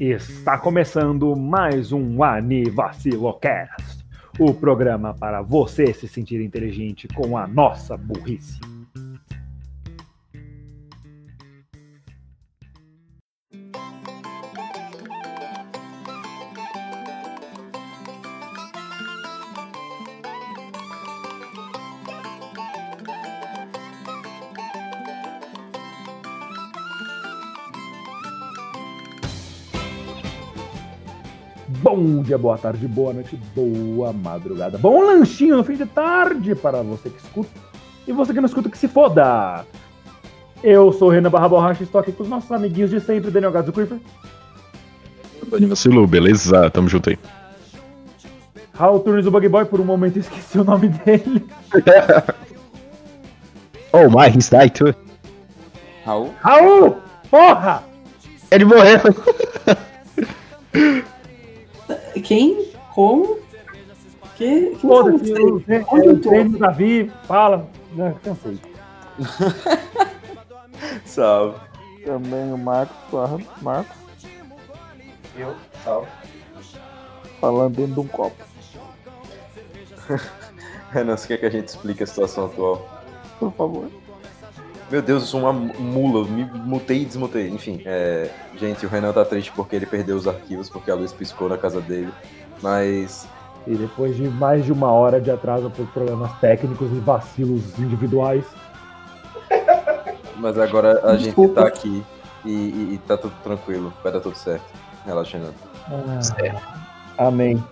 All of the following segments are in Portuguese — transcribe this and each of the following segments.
Está começando mais um Anivacilocast, o programa para você se sentir inteligente com a nossa burrice. Dia, boa tarde, boa noite, boa madrugada. Bom lanchinho no fim de tarde para você que escuta e você que não escuta que se foda. Eu sou o Renan Barra Borracha e estou aqui com os nossos amiguinhos de sempre, Daniel Gadzo Creeper. Dani Vacilo, beleza? Tamo junto aí. Raul Turnes do Bug Boy, por um momento eu esqueci o nome dele. oh my, he's died too. Raul? Raul! Porra! Ele morreu. Quem? Como? Que? Quem Foda-se, são o vocês? Onde eu tô? treino Davi, fala. Não, cansei. Salve. Também o Marcos, Marcos, Eu? Salve. falando dentro de um copo. Renan, você quer que a gente explique a situação atual? Por favor. Meu Deus, eu sou uma mula, me mutei e desmutei. Enfim, é... gente, o Renan tá triste porque ele perdeu os arquivos, porque a luz piscou na casa dele. Mas, E depois de mais de uma hora de atraso por problemas técnicos e vacilos individuais, mas agora a gente Desculpa. tá aqui e, e- e tá tudo tranquilo, vai dar tudo certo. Relaxa, Renan. Ah, Amém.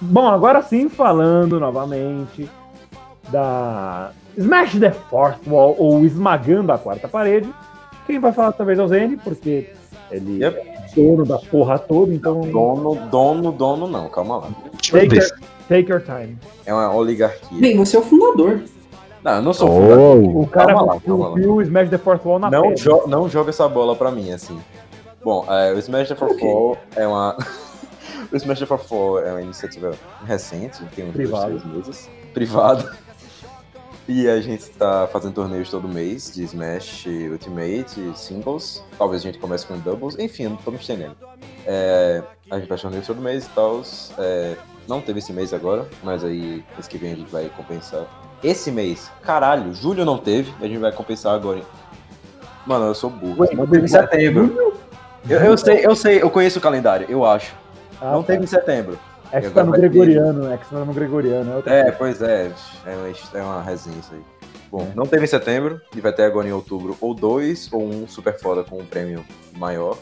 Bom, agora sim, falando novamente da Smash the Fourth Wall, ou Esmagando a Quarta Parede. Quem vai falar talvez é o Zene, porque ele Yep. é dono da porra toda, então Dono, dono, dono não, calma lá. take your, take your time. É uma oligarquia. Bem, você é o fundador. Não, eu não sou fundador. Oh, O cara Calma lá, calma lá. viu o Smash the Fourth Wall na Não, jo não joga essa bola pra mim, assim. Bom, é, o Smash for Ok. Fall é uma. o Smash for Fall é uma iniciativa recente, tem uns Privado. dois, três meses. Privado. E a gente tá fazendo torneios todo mês de Smash Ultimate, Singles. Talvez a gente comece com Doubles. Enfim, eu não tô me estendendo. É, a gente faz torneios todo mês e tal. É, não teve esse mês agora, mas aí mês que vem a gente vai compensar. Esse mês, caralho, julho não teve, a gente vai compensar agora. Mano, eu sou burro. Ué, não teve em setembro. Eu, eu sei, eu sei, eu conheço o calendário, eu acho. Ah, não tá. teve em setembro. É que E você tá agora no vai ter. Gregoriano, é que você tá no Gregoriano. É, É, pois é, é uma, é uma resenha isso aí. Bom, não teve em setembro, e vai ter agora em outubro ou dois, ou um super foda com um prêmio maior.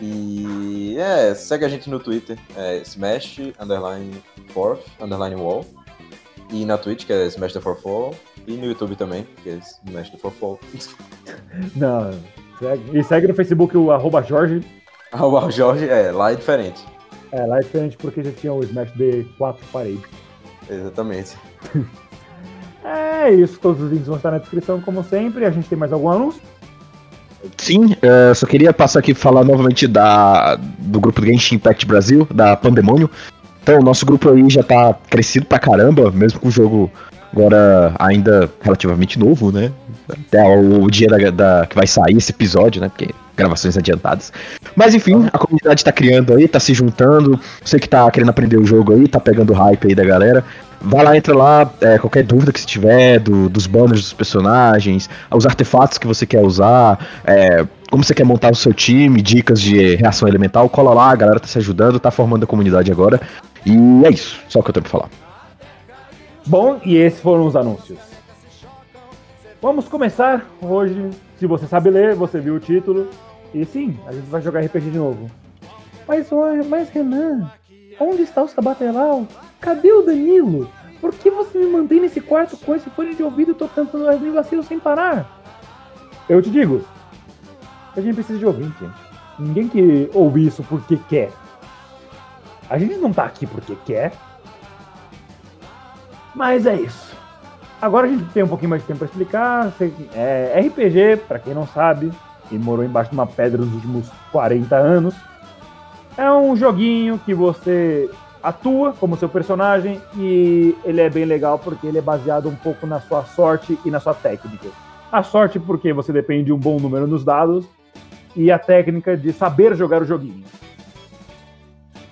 E é, segue a gente no Twitter, é Smash underline Fourth underline Wall. E na Twitch, que é Smash the Fourth Wall. E no YouTube também, que é Smash the Fourth Wall. Não, segue. E segue no Facebook o arroba Jorge. O Jorge, é, lá é diferente. É, lá é diferente porque já tinha o Smash de quatro paredes. Exatamente. É isso, todos os links vão estar na descrição, como sempre. A gente tem mais algum anúncio? sim, é, só queria passar aqui e falar novamente da, do grupo do Genshin Impact Brasil, da Pandemônio. Então, o nosso grupo aí já tá crescido pra caramba, mesmo com o jogo agora ainda relativamente novo, né? Até o, o dia da, da- que vai sair esse episódio, né? Porque gravações adiantadas. Mas enfim, a comunidade tá criando aí, tá se juntando. Você que tá querendo aprender o jogo aí, tá pegando o hype aí da galera. Vai lá, entra lá, é, qualquer dúvida que você tiver do- dos banners dos personagens, os artefatos que você quer usar, é, como você quer montar o seu time, dicas de reação elemental, cola lá, a galera tá se ajudando, tá formando a comunidade agora. E é isso, só o que eu tenho pra falar. Bom, e esses foram os anúncios. Vamos começar hoje. Se você sabe ler, você viu o título. E sim, a gente vai jogar RPG de novo. Mas, mas Renan, onde está o Sabatelau? Cadê o Danilo? Por que você me mantém nesse quarto com esse fone de ouvido tocando as vacilo sem parar? Eu te digo, a gente precisa de ouvinte. Ninguém que ouve isso porque quer. A gente não tá aqui porque quer. Mas é isso. Agora a gente tem um pouquinho mais de tempo para explicar. É, RPG, para quem não sabe, e morou embaixo de uma pedra nos últimos 40 anos, é um joguinho que você atua como seu personagem e ele é bem legal porque ele é baseado um pouco na sua sorte e na sua técnica. A sorte porque você depende de um bom número nos dados e a técnica de saber jogar o joguinho.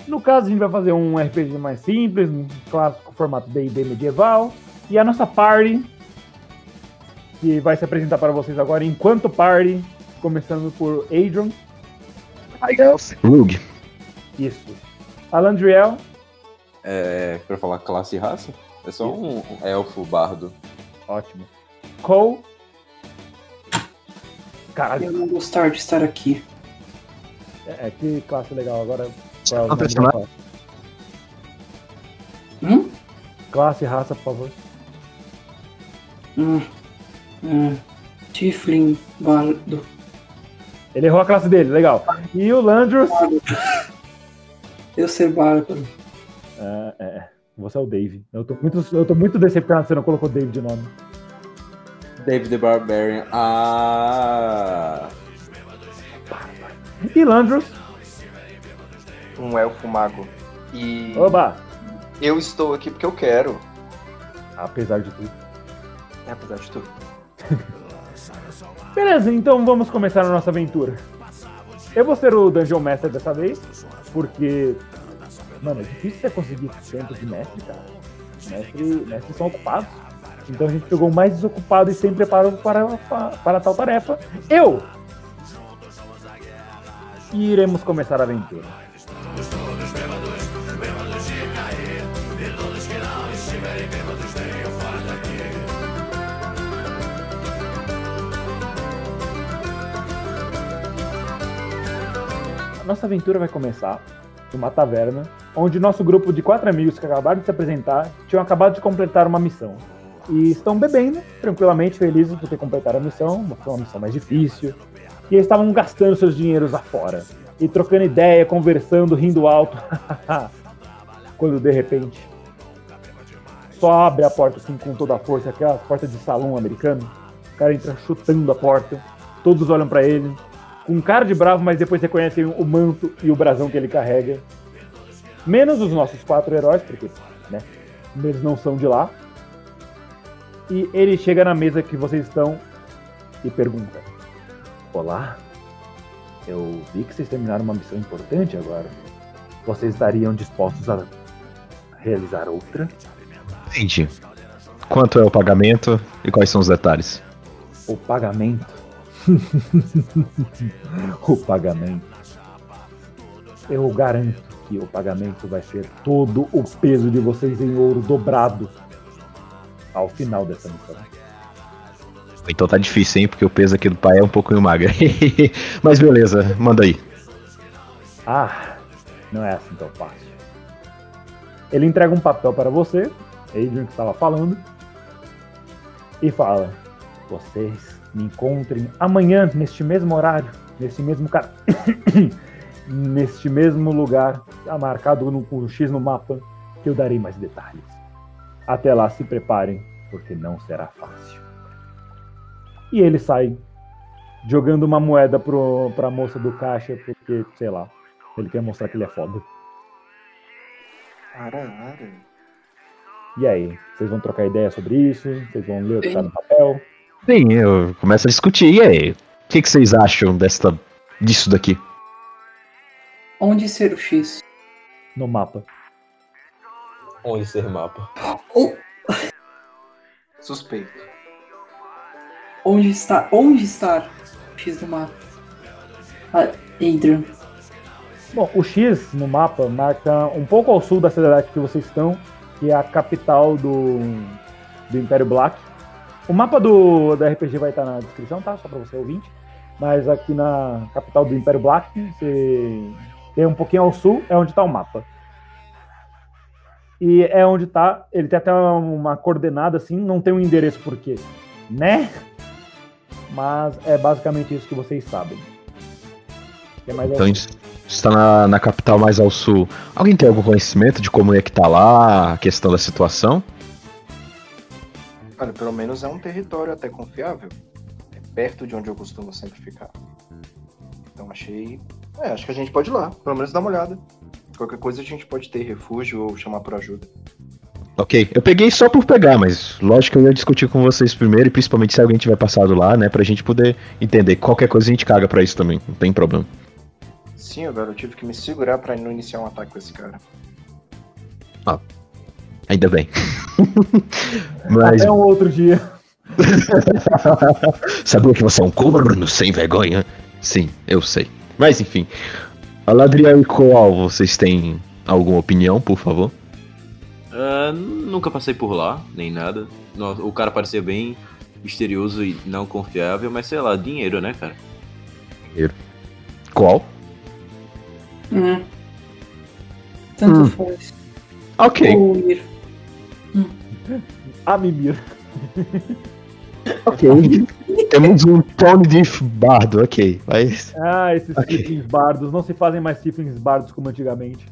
No caso, a gente vai fazer um RPG mais simples, um clássico formato D&D medieval. E a nossa party, que vai se apresentar para vocês agora enquanto party, começando por Adrian. Lug. Isso. Alandriel. É, pra falar classe e raça? É só um elfo bardo. Ótimo. Cole. Caralho, Eu não gostar de estar aqui. é, que classe legal. Agora, qual é? Hum? Classe e raça, por favor. Hum. Hum. Tiflin Bardo. Ele errou a classe dele, legal. E o Landros. Eu ser bárbaro. É, é, você é o Dave. Eu tô muito, eu tô muito decepcionado que você não colocou Dave de nome. David the Barbarian. Ah! E Landros. um elfo mago. E Oba! eu estou aqui porque eu quero. Apesar de tudo. É, apesar de tudo. Beleza, então vamos começar a nossa aventura. Eu vou ser o Dungeon Master dessa vez, porque. Mano, é difícil você conseguir tempo de mestre, cara. Mestre, mestres são ocupados. Então a gente pegou o mais desocupado e sem preparo para, para tal tarefa. Eu! E iremos começar a aventura. A nossa aventura vai começar numa taverna, onde nosso grupo de quatro amigos que acabaram de se apresentar tinham acabado de completar uma missão. E estão bebendo, tranquilamente, felizes por ter completado a missão, foi uma missão mais difícil. E eles estavam gastando seus dinheiros afora. E trocando ideia, conversando, rindo alto. Quando de repente. Só abre a porta assim com toda a força, aquela porta de salão americano. O cara entra chutando a porta. Todos olham pra ele, com cara de bravo, mas depois reconhecem o manto e o brasão que ele carrega. Menos os nossos quatro heróis, porque né, eles não são de lá. E ele chega na mesa que vocês estão e pergunta: Olá, eu vi que vocês terminaram uma missão importante agora. Vocês estariam dispostos a realizar outra? Entendi. Quanto é o pagamento e quais são os detalhes? O pagamento. o pagamento. Eu garanto que o pagamento vai ser todo o peso de vocês em ouro dobrado ao final dessa missão. Então tá difícil, hein? Porque o peso aqui do pai é um pouquinho magro. Mas beleza, manda aí. Ah, não é assim tão fácil. Ele entrega um papel para você, Adrian que estava falando, e fala: Vocês me encontrem amanhã neste mesmo horário, neste mesmo ca... neste mesmo lugar, tá marcado no com um X no mapa, que eu darei mais detalhes. Até lá, se preparem, porque não será fácil. E ele sai jogando uma moeda pro, pra moça do caixa, porque, sei lá, ele quer mostrar que ele é foda. Caralho. E aí, vocês vão trocar ideia sobre isso? Vocês vão ler o que tá no papel? Sim, eu começo a discutir. E aí? O que, que vocês acham desta, disso daqui? Onde ser o X? No mapa. Onde ser mapa? O- Suspeito. Onde está? Onde estar o X do mapa? Ah, Adrian. Bom, o X no mapa marca um pouco ao sul da cidade que vocês estão, que é a capital do, do Império Black. O mapa do, da RPG vai estar na descrição, tá? Só pra você ouvinte. Mas aqui na capital do Império Black, você tem um pouquinho ao sul, é onde tá o mapa. E é onde tá. Ele tem até uma coordenada assim, não tem um endereço por quê, né? Mas é basicamente isso que vocês sabem. Mais Então está na, na capital mais ao sul. Alguém tem algum conhecimento de como é que tá lá, a questão da situação? Olha, pelo menos é um território até confiável. É perto de onde eu costumo sempre ficar. Então achei. É, acho que a gente pode ir lá, pelo menos dar uma olhada. Qualquer coisa a gente pode ter refúgio ou chamar por ajuda. Ok, eu peguei só por pegar, mas lógico que eu ia discutir com vocês primeiro, e principalmente se alguém tiver passado lá, né, pra gente poder entender. Qualquer coisa a gente caga pra isso também, não tem problema. Sim, agora eu tive que me segurar pra não iniciar um ataque com esse cara. Ainda bem. mas Até um outro dia. sabia que você é um corno sem vergonha? Sim, eu sei. Mas enfim. Aladriel e Coal, vocês têm alguma opinião, por favor? Ah, nunca passei por lá, nem nada. O cara parecia bem misterioso e não confiável, mas sei lá, dinheiro, né, cara? Qual? Hum. Tanto Hum. faz. Ok, Ou ir. A Mimir. ok. Temos um Tony de bardo, ok. Mas. Ah, esses Ok. Tiflings bardos. Não se fazem mais Tiflings bardos como antigamente.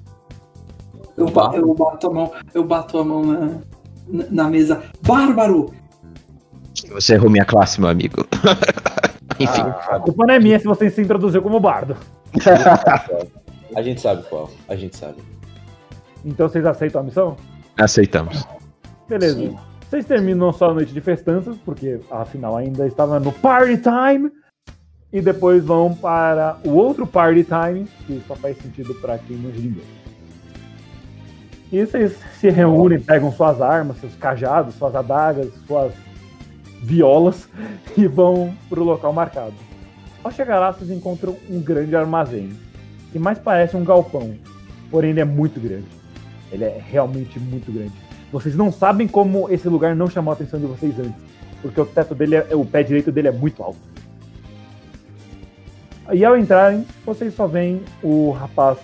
Eu, ba- eu bato a mão, eu bato a mão na, na, mesa. Bárbaro! Você errou minha classe, meu amigo. Enfim. A culpa não é minha se você se introduziu como bardo. A gente sabe qual. A gente sabe. Então vocês aceitam a missão? Aceitamos. Beleza. Sim. Vocês terminam só a noite de festanças, porque afinal ainda estava no party time. E depois vão para o outro party time, que só faz sentido para quem não inglês. E vocês se reúnem, pegam suas armas, seus cajados, suas adagas, suas violas e vão para o local marcado. Ao chegar lá, vocês encontram um grande armazém, que mais parece um galpão, porém ele é muito grande. Ele é realmente muito grande. Vocês não sabem como esse lugar não chamou a atenção de vocês antes. Porque o teto dele, é, o pé direito dele é muito alto. E ao entrarem, vocês só veem o rapaz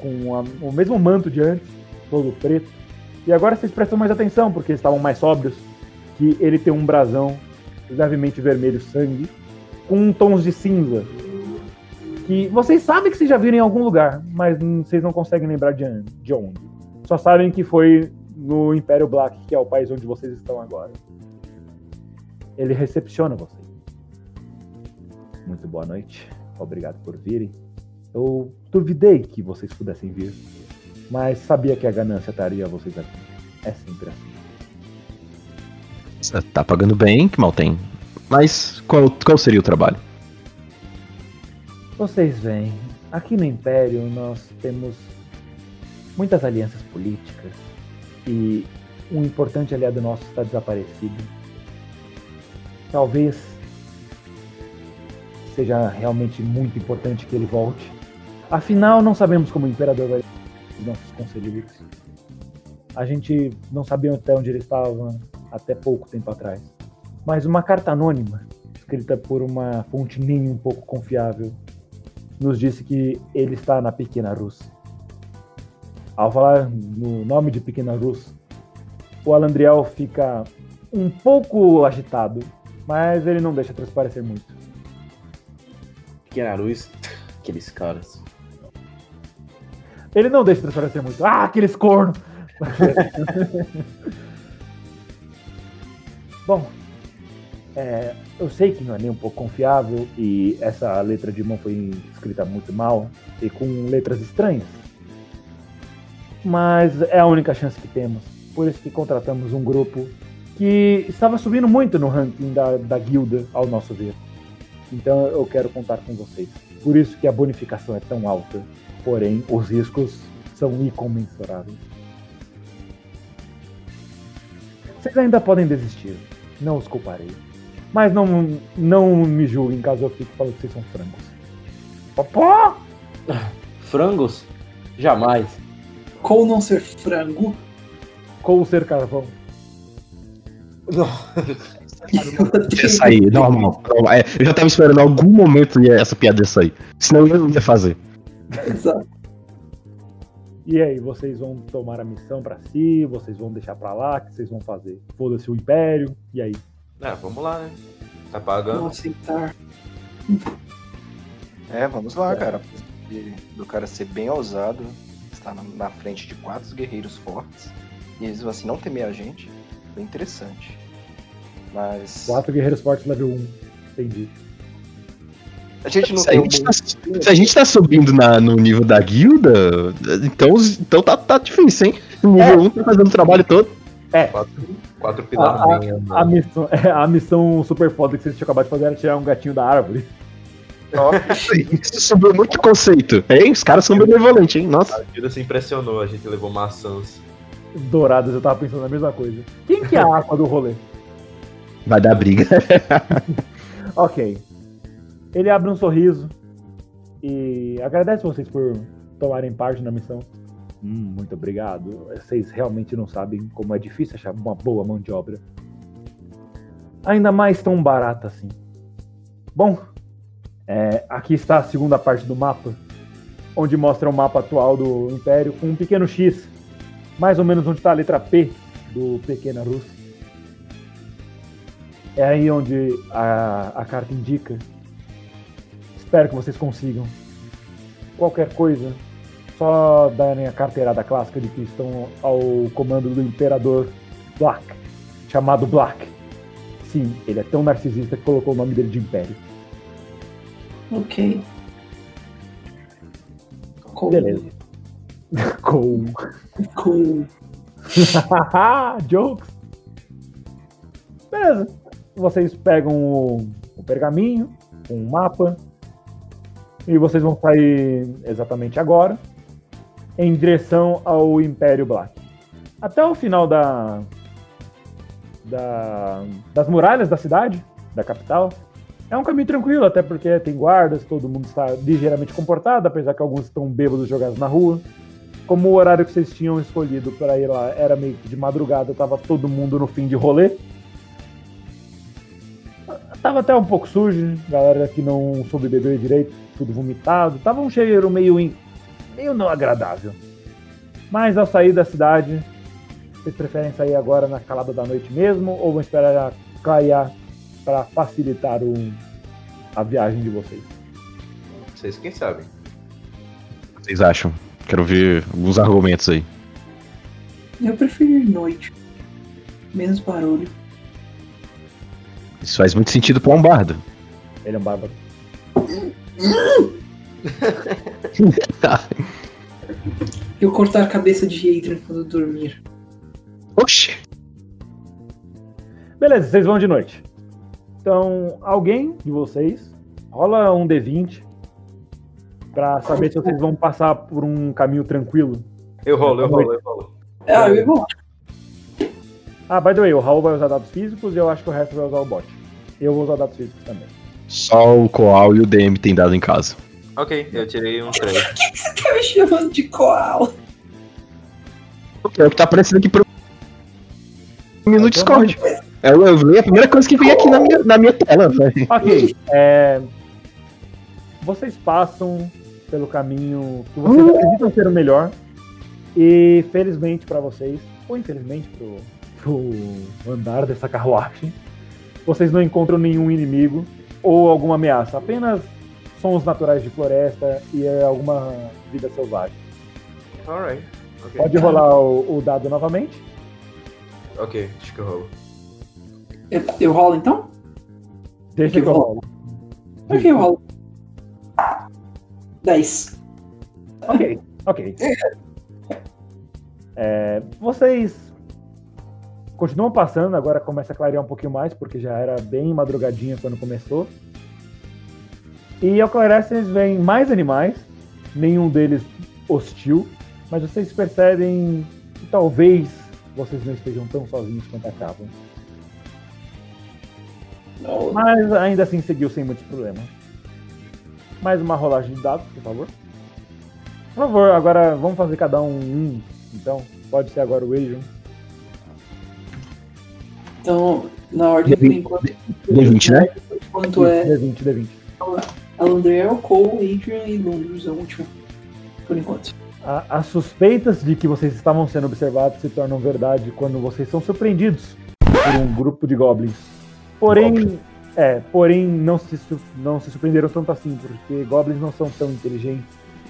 com a- o mesmo manto de antes, todo preto. E agora vocês prestam mais atenção, porque eles estavam mais sóbrios, que ele tem um brasão levemente vermelho sangue, com tons de cinza. Que vocês sabem que vocês já viram em algum lugar, mas vocês não conseguem lembrar de onde. Só sabem que foi no Império Black, que é o país onde vocês estão agora. Ele recepciona vocês. Muito boa noite. Obrigado por virem. Eu duvidei que vocês pudessem vir, mas sabia que a ganância estaria vocês aqui. É sempre assim. Você Tá pagando bem, que mal tem. Mas qual, qual seria o trabalho? Vocês veem, aqui no Império nós temos muitas alianças políticas e um importante aliado nosso está desaparecido. Talvez seja realmente muito importante que ele volte. Afinal, não sabemos como o Imperador vai os nossos conselheiros. A gente não sabia até onde ele estava até pouco tempo atrás. Mas uma carta anônima, escrita por uma fonte nem um pouco confiável, nos disse que ele está na Pequena Rússia. Ao falar no nome de Pequena Rússia, o Alandriel fica um pouco agitado, mas ele não deixa transparecer muito. Pequena luz, aqueles caras. Ele não deixa transparecer muito. Ah, aqueles cornos! Bom, é, eu sei que não é nem um pouco confiável e essa letra de mão foi escrita muito mal e com letras estranhas. Mas é a única chance que temos. Por isso que contratamos um grupo que estava subindo muito no ranking da, da guilda, ao nosso ver. Então eu quero contar com vocês. Por isso que a bonificação é tão alta. Porém, os riscos são incomensuráveis. Vocês ainda podem desistir. Não os culparei. Mas não, não me julguem caso eu fique falando que vocês são frangos. Popó! Frangos? Jamais. Como não ser frango? Como ser carvão. Ia sair, normal. É, eu já tava esperando algum momento essa piada ia sair. Senão eu não ia fazer. Exato. E aí, vocês vão tomar a missão pra si, vocês vão deixar pra lá, o que vocês vão fazer? Foda-se o Império, e aí? É, vamos lá, né? Tá Não pagando. aceitar. É, vamos lá, cara. E do cara ser bem ousado, estar na, na frente de quatro guerreiros fortes, e eles vão assim não temer a gente, bem interessante. Mas Quatro guerreiros fortes level 1. Entendi. a gente não Se a tem um gente bom- tá, se a gente tá subindo na- no nível da guilda, então, então tá, tá difícil, hein? O nível 1 tá fazendo o trabalho todo. É. Quatro, quatro A, pilar a- bem, a missão, é, a missão super foda que vocês tinham acabado de fazer era tirar um gatinho da árvore. Isso subiu muito conceito. Hein? Os caras são benevolentes, hein? Nossa. A vida se impressionou, a gente levou maçãs. Douradas, eu tava pensando na mesma coisa. Quem que é a aqua do rolê? Vai dar briga. Ok. Ele abre um sorriso e agradece vocês por tomarem parte na missão. Hum, muito obrigado. Vocês realmente não sabem como é difícil achar uma boa mão de obra. Ainda mais tão barata assim. Bom, é, aqui está a segunda parte do mapa, onde mostra o mapa atual do Império com um pequeno X, mais ou menos onde está a letra P do Pequena Rússia. É aí onde a, a carta indica. Espero que vocês consigam. Qualquer coisa, só darem a carteirada clássica de que estão ao comando do Imperador Black, chamado Black. Sim, ele é tão narcisista que colocou o nome dele de Império. Ok. Com, Beleza. Com. Com. Jokes! Beleza. Vocês pegam o, o pergaminho, um mapa, e vocês vão sair exatamente agora em direção ao Império Black. Até o final da, da- das muralhas da cidade, da capital, é um caminho tranquilo, até porque tem guardas, todo mundo está ligeiramente comportado, apesar que alguns estão bêbados jogados na rua como o horário que vocês tinham escolhido para ir lá era meio que de madrugada, tava todo mundo no fim de rolê. Tava até um pouco sujo, galera que não soube beber direito, tudo vomitado. Tava um cheiro meio, in- meio não agradável. Mas ao sair da cidade, vocês preferem sair agora na calada da noite mesmo ou vão esperar clarear para facilitar o, a viagem de vocês? Vocês quem sabem. O que vocês acham? Quero ver alguns argumentos aí. Eu prefiro ir noite. Menos barulho. Isso faz muito sentido pra um bardo. Ele é um bárbaro. Eu cortar a cabeça de Adrian quando dormir. Oxi! Beleza, vocês vão de noite. Então, alguém de vocês rola um D20 pra saber se vocês vão passar por um caminho tranquilo. Eu rolo, eu rolo, eu rolo. Ah, eu vou. Ah, by the way, o Raul vai usar dados físicos e eu acho que o resto vai usar o bot. Eu vou usar dados físicos também. Só o Coal e o DM tem dado em casa. Ok, eu tirei um 3. Você tá me chamando de koala? É o que tá aparecendo aqui pro mim no Discord. Eu, eu li a primeira coisa que veio aqui na minha, na minha tela, velho. Ok, é... Vocês passam pelo caminho que vocês acreditam ser o melhor. E felizmente pra vocês, ou infelizmente pro, pro andar dessa carruagem, vocês não encontram nenhum inimigo ou alguma ameaça. Apenas sons naturais de floresta e é, alguma vida selvagem. Alright. Ok. Pode rolar o, o dado novamente. Ok, acho que eu rolo. Eu, eu rolo então? Deixa Que que eu rolo. Ok, eu rolo. 10. Ok, ok. É, vocês continuam passando, agora começa a clarear um pouquinho mais, porque já era bem madrugadinha quando começou. E ao clarear, vocês veem mais animais, nenhum deles hostil, mas vocês percebem que talvez vocês não estejam tão sozinhos quanto Mas ainda assim seguiu sem muitos problemas. Mais uma rolagem de dados, por favor. Por favor, agora vamos fazer cada um um. Então, pode ser agora o Adrian. Então, na ordem por enquanto. D20, né? Enquanto é D20, D20. Alandriel, Cole, Adrian e Lundus, é o último. Por enquanto. A- as suspeitas de que vocês estavam sendo observados se tornam verdade quando vocês são surpreendidos por um grupo de goblins. Porém, é, porém não se, não se surpreenderam tanto assim, porque goblins não são tão inteligentes.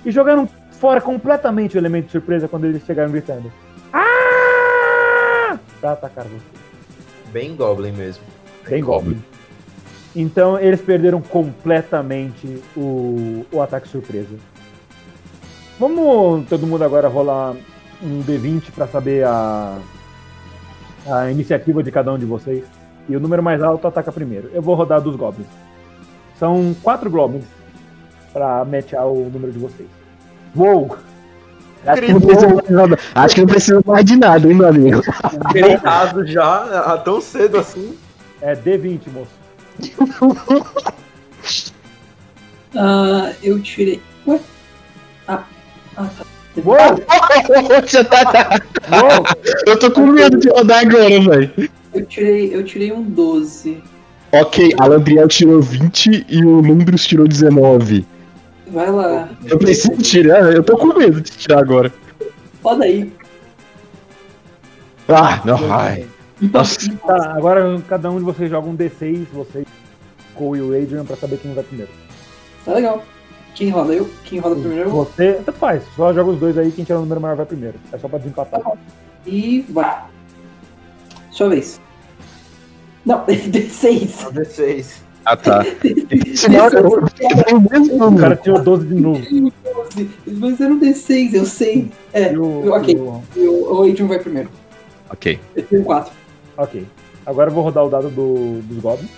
E jogaram fora completamente o elemento de surpresa quando eles chegaram gritando. Ah! Pra atacar você. Bem Goblin mesmo. Bem goblin. Então eles perderam completamente o, o ataque surpresa. Vamos todo mundo agora rolar um D20 pra saber a a iniciativa de cada um de vocês. E o número mais alto ataca primeiro. Eu vou rodar dos goblins. São quatro goblins pra matchar o número de vocês. Uou! Acho que, não precisa mais nada. Acho que não precisa mais de nada, hein, meu amigo. Treinado já, ah, tão cedo assim. É D20, moço. Ah, eu tirei. Ué? Ah, ah tá. Uou! Você tá- Uou! Eu tô com medo de rodar agora, velho. Eu tirei, eu tirei um 12. Ok, a Landriel tirou 20 e o Lumbrus tirou 19. Vai lá. Eu preciso tirar, eu tô com medo de tirar agora. Roda aí. Ah, não, ai. Nossa. Tá, agora cada um de vocês joga um D6, vocês, Cole e o Adrian, pra saber quem vai primeiro. Tá legal. Quem roda? Eu? Quem roda primeiro? Você, tanto faz, só joga os dois aí, quem tirar o número maior vai primeiro. É só pra desempatar. E vai. Sua vez. Não, D6. D6. Ah, tá. Senão eu eu o mesmo O número. cara tirou 12 de novo. Mas era um D6, eu sei. É, E o- ok. e o- o, o Adrian vai primeiro. Ok. Eu tenho 4. Ok. Agora eu vou rodar o dado do, dos goblins.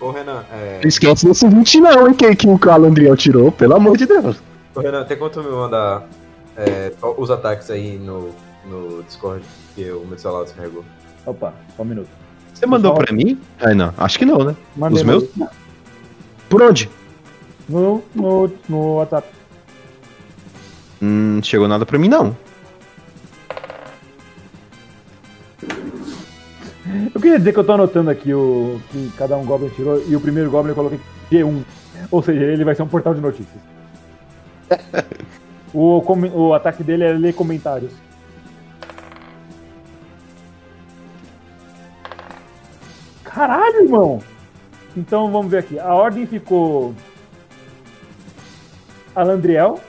Ô Renan, é... Não esquece desse 20 não, hein, que, que o Calandriel tirou, pelo amor de Deus. Ô, Renan, tem como tu me mandar é, os ataques aí no, no Discord que o meu celular descarregou? Opa, só um minuto. Você mandou pra mim? Ai, não. Acho que não, né? Mandei Os meus? Por onde? No, no, no WhatsApp. Hum, não chegou nada pra mim, não. Eu queria dizer que eu tô anotando aqui o que cada um goblin tirou e o primeiro goblin eu coloquei G1. Ou seja, ele vai ser um portal de notícias. o, o ataque dele é ler comentários. Caralho, irmão! Então vamos ver aqui. A ordem ficou. Alandriel,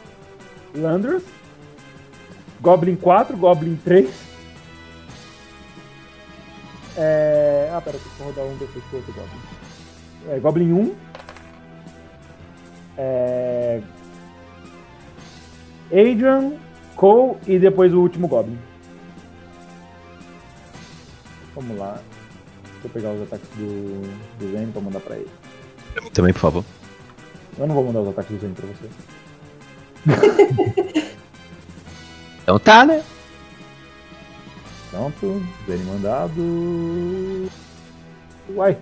Landers, Goblin 4, Goblin 3. É... Ah, pera, deixa eu rodar um desses outro Goblin. É, Goblin 1. É... Adrian, Cole e depois o último Goblin. Vamos lá. Deixa eu pegar os ataques do, do Zen pra mandar pra ele. Pra mim também, por favor. Eu não vou mandar os ataques do Zen pra você. Então tá, né? Pronto, Zen mandado. Uai.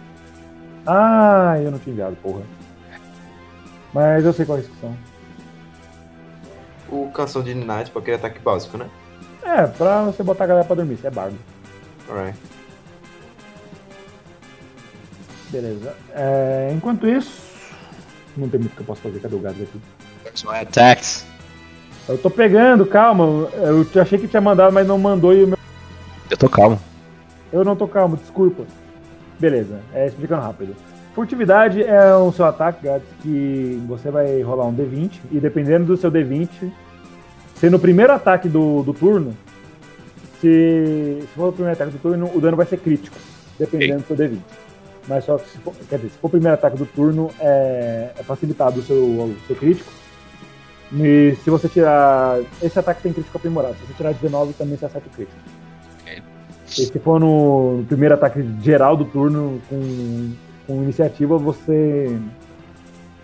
Ah, eu não tinha enviado, porra. Mas eu sei quais que são. O canção de Night pra aquele ataque básico, né? É, pra você botar a galera pra dormir, isso é bardo. Alright. Beleza. É, enquanto isso, não tem muito que eu possa fazer. Cadê o gado aqui? Attacks. Eu tô pegando, calma. Eu achei que tinha mandado, mas não mandou e o meu... Eu tô calmo. eu não tô calmo, desculpa. Beleza, é, explicando rápido. Furtividade é o seu ataque, Gats, que você vai rolar um D20 e dependendo do seu D20, se no primeiro ataque do, do turno, se, se for o primeiro ataque do turno, o dano vai ser crítico, dependendo do seu D20. Mas só que se for, quer dizer, se for o primeiro ataque do turno, é, é facilitado o seu, o seu crítico. E se você tirar. Esse ataque tem crítico aprimorado. Se você tirar 19, também você acerta o crítico. E se for no, no primeiro ataque geral do turno com, com iniciativa, você.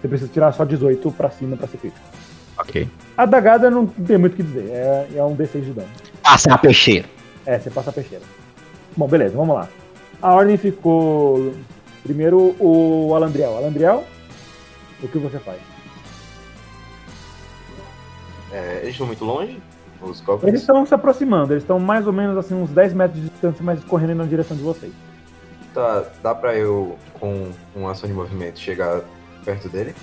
Você precisa tirar só 18 pra cima pra ser crítico. Ok. A dagada não tem muito o que dizer. É, é um D6 de dano. Passa a peixeira. É, você passa a peixeira. Bom, beleza, vamos lá. A ordem ficou. Primeiro o Alandriel. Alandriel, o que você faz? É, eles estão muito longe? Os Eles goblins? estão se aproximando, eles estão mais ou menos assim, uns 10 metros de distância, mas correndo na direção de vocês. Tá, dá pra eu, com uma ação de movimento, chegar perto dele?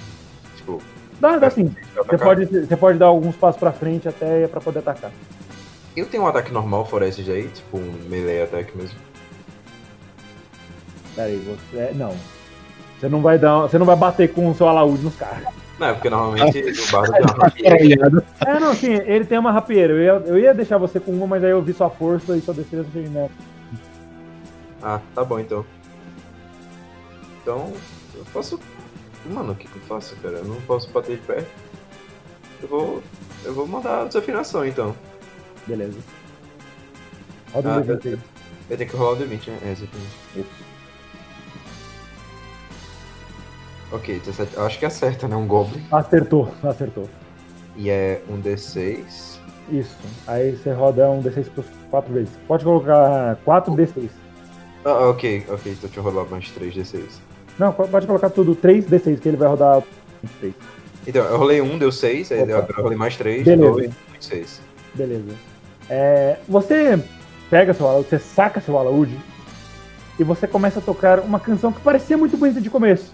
Tipo, Dá, dá sim. Você pode, você pode dar alguns passos pra frente até pra poder atacar. Eu tenho um ataque normal fora esse aí, tipo um melee attack mesmo. Pera aí, você. Não. Você não vai dar. Você não vai bater com o seu alaúde nos caras. Não, é porque normalmente o bardo tem uma rapieira. É, não, sim, ele tem uma rapieira. Eu ia, eu ia deixar você com uma, mas aí eu vi sua força e sua defesa cheguei né? Ah, tá bom então. Então, eu faço. Mano, o que, que eu faço, cara? Eu não posso bater de perto. Eu vou. Eu vou mandar desafinação então. Beleza. Roda Ah, um D20 aí. Eu tenho que rolar o D20, né? É, exatamente. Isso. Ok, 17. Eu acho que acerta, né? Um Goblin. Acertou, acertou. E é um D6. Isso. Aí você roda um D6 por 4 vezes. Pode colocar 4 D6. Ah, ok, ok. Então deixa eu rolar mais 3 D6. Não, pode colocar tudo 3 D6, que ele vai rodar 3. Então, eu rolei um, deu 6. Aí Opa. agora eu rolei mais 3, Beleza. 2, 6. Beleza. É, você pega seu alaúde, você saca seu alaúde e você começa a tocar uma canção que parecia muito bonita de começo.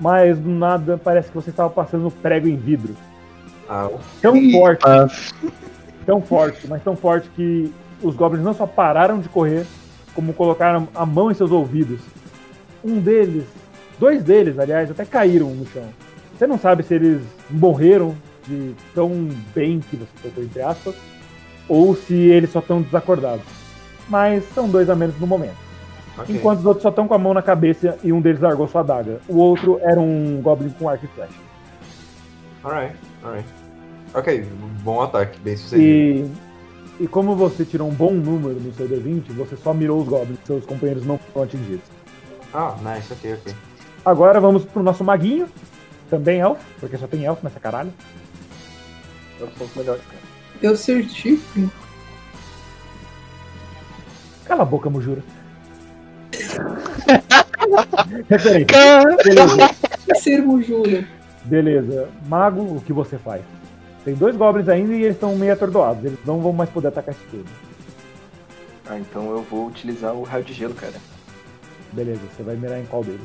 Mas do nada parece que você estava passando prego em vidro. Ah, Tão forte, Ah, tão forte, mas tão forte que os goblins não só pararam de correr, como colocaram a mão em seus ouvidos. Um deles, dois deles, aliás, até caíram no chão. Você não sabe se eles morreram de tão bem que você tocou, entre aspas, ou se eles só estão desacordados. Mas são dois a menos no momento. Ok. Enquanto os outros só estão com a mão na cabeça e um deles largou sua adaga. O outro era um goblin com arco e flecha. Alright, alright. Ok, bom ataque, bem sucedido. E, e como você tirou um bom número no seu D20, você só mirou os goblins, seus companheiros não foram atingidos. Ah, nice, ok, ok. Agora vamos pro nosso maguinho, também elfo, porque só tem elfo nessa caralho. Eu sou os melhores, cara. Eu certifico. Cala a boca, Mujura. Referência. Beleza. Sermo Júlia. Beleza. Mago, o que você faz? Tem dois goblins ainda e eles estão meio atordoados. Eles não vão mais poder atacar esse turno. Ah, então eu vou utilizar o raio de gelo, cara. Beleza, você vai mirar em qual deles?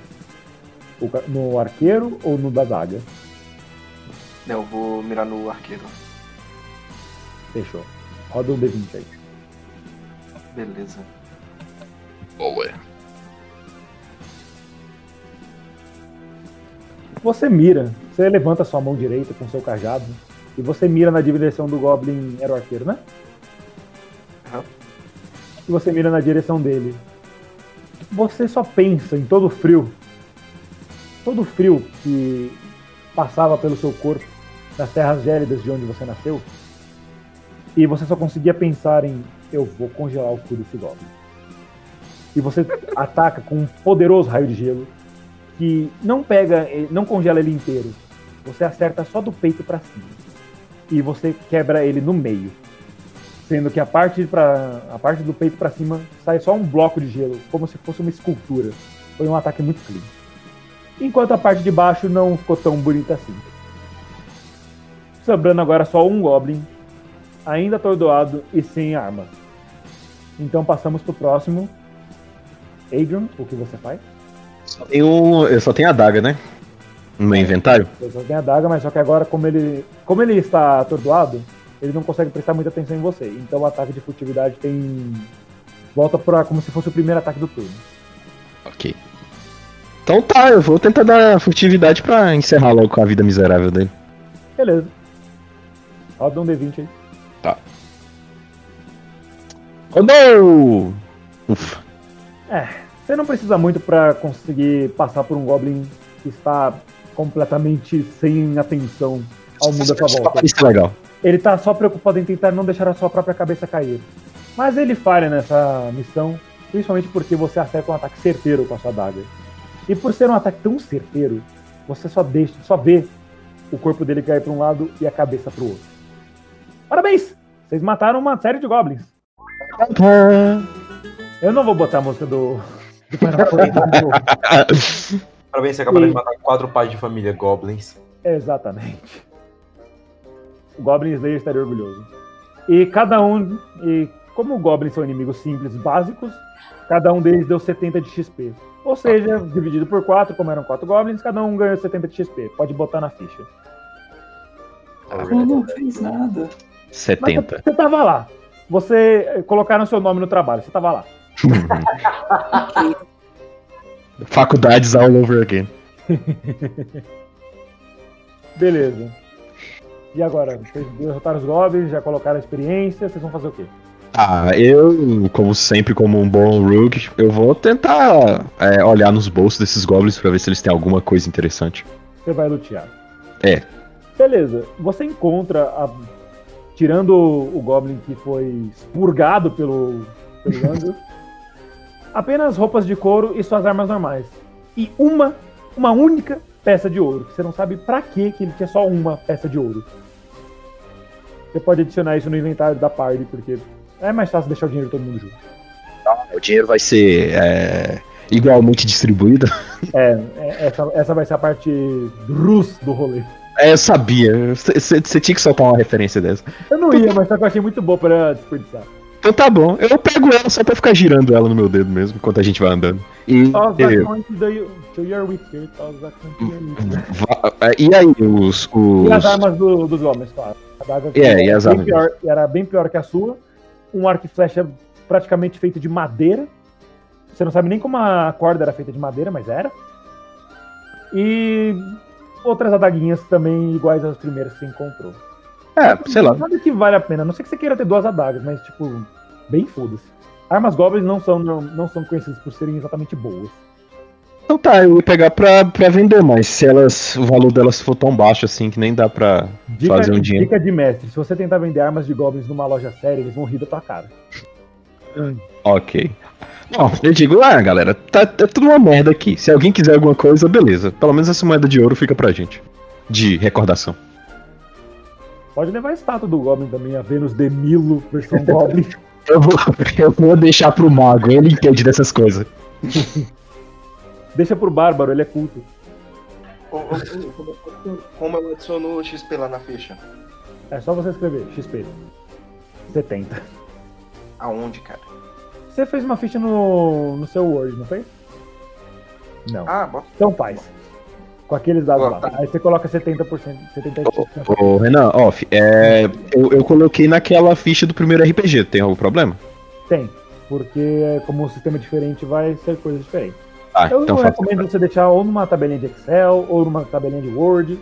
O no arqueiro ou no da zaga? Não, eu vou mirar no arqueiro. Fechou. Roda um D20 aí. Beleza. boa. Você mira, você levanta sua mão direita com seu cajado e você mira na direção do Goblin era arqueiro, né? Aham. E você mira na direção dele. Você só pensa em todo o frio, todo o frio que passava pelo seu corpo nas terras gélidas de onde você nasceu. E você só conseguia pensar em eu vou congelar o cu desse Goblin. E você ataca com um poderoso raio de gelo que não pega, eh, não congela ele inteiro. Você acerta só do peito pra cima. E você quebra ele no meio. Sendo que a parte, pra, a parte do peito pra cima sai só um bloco de gelo, como se fosse uma escultura. Foi um ataque muito clean. Enquanto a parte de baixo não ficou tão bonita assim. Sobrando agora só um Goblin, ainda atordoado e sem armas. Então passamos pro próximo. Adrian, o que você faz? Só eu só tenho a daga, né? No meu inventário. Ele só tem a daga, mas só que agora, como ele, como ele está atordoado, ele não consegue prestar muita atenção em você. Então o ataque de furtividade tem. Volta pra como se fosse o primeiro ataque do turno. Ok. Então tá, eu vou tentar dar furtividade pra encerrar logo com a vida miserável dele. Beleza. Roda um D20 aí. Rodou! Ufa. Você não precisa muito pra conseguir passar por um Goblin que está completamente sem atenção ao mundo à sua volta. Isso é legal. Ele tá só preocupado em tentar não deixar a sua própria cabeça cair. Mas ele falha nessa missão, principalmente porque você acerta um ataque certeiro com a sua daga. E por ser um ataque tão certeiro, você só deixa, só vê o corpo dele cair para um lado e a cabeça para o outro. Parabéns! Vocês mataram uma série de goblins. Eu não vou botar a música do. Parabéns, você acabou E- de matar quatro pais de família goblins. Exatamente. O Goblin Slayer estaria orgulhoso. E cada um. E como goblins são inimigos simples, básicos, cada um deles deu 70 de XP. Ou seja, dividido por 4, como eram 4 goblins, cada um ganhou 70 de XP. Pode botar na ficha. Eu não fiz nada. Mas 70. você tava lá. Você eh, colocaram seu nome no trabalho, você tava lá. Faculdades all over again. Beleza. E agora? Vocês derrotaram os goblins, já colocaram a experiência, vocês vão fazer o quê? Ah, eu, como sempre, como um bom rogue, eu vou tentar é, olhar nos bolsos desses goblins pra ver se eles têm alguma coisa interessante. Você vai lutear. É. Beleza. Você encontra, a- tirando o, o Goblin que foi expurgado pelo, pelo Angus, apenas roupas de couro e suas armas normais. E uma, uma única peça de ouro. Você não sabe pra que ele tinha só uma peça de ouro. Você pode adicionar isso no inventário da party, porque é mais fácil deixar o dinheiro todo mundo junto. O dinheiro vai ser é, igualmente distribuído. É, é, essa, essa vai ser a parte rus do rolê. É, eu sabia. Você tinha que soltar uma referência dessa. Eu não ia, mas só que eu achei muito bom pra desperdiçar. Então tá bom. Eu pego ela só pra ficar girando ela no meu dedo mesmo, enquanto a gente vai andando. E, e aí, os. E as os... armas do- dos homens, claro. É, e as armas pior, era bem pior que a sua. Um arco e flecha praticamente feito de madeira. Você não sabe nem como a corda era feita de madeira, mas era. E outras adaguinhas também iguais às primeiras que você encontrou. É, sei lá. Nada que vale a pena. A não sei que você queira ter duas adagas, mas tipo, bem foda-se. Armas goblins não são, não, não são conhecidas por serem exatamente boas. Então tá, eu ia pegar pra, pra vender, mas se elas. O valor delas for tão baixo assim que nem dá pra. Dica, Fazer um dinheiro. dica de mestre: se você tentar vender armas de goblins numa loja séria, eles vão rir da tua cara. Ok. Bom, eu digo, ah, galera, tá, tá tudo uma merda aqui. Se alguém quiser alguma coisa, beleza. Pelo menos essa moeda de ouro fica pra gente. De recordação. Pode levar a estátua do Goblin também, a Vênus de Milo, versão Goblin. Eu vou, eu vou deixar pro mago, ele entende dessas coisas. Deixa pro Bárbaro, ele é culto. Como- como- eu adiciono o XP lá na ficha? É só você escrever XP. 70. Aonde, cara? Você fez uma ficha no, no seu Word, não fez? Não. Ah, bota. Então faz. Com aqueles dados lá. Aí você coloca 70%, 70%. Ô, Renan, ó, é, eu, eu coloquei naquela ficha do primeiro RPG, tem algum problema? Tem. Porque como o sistema é diferente, vai ser coisa diferente. Ah, Eu então recomendo você deixar ou numa tabelinha de Excel ou numa tabelinha de Word.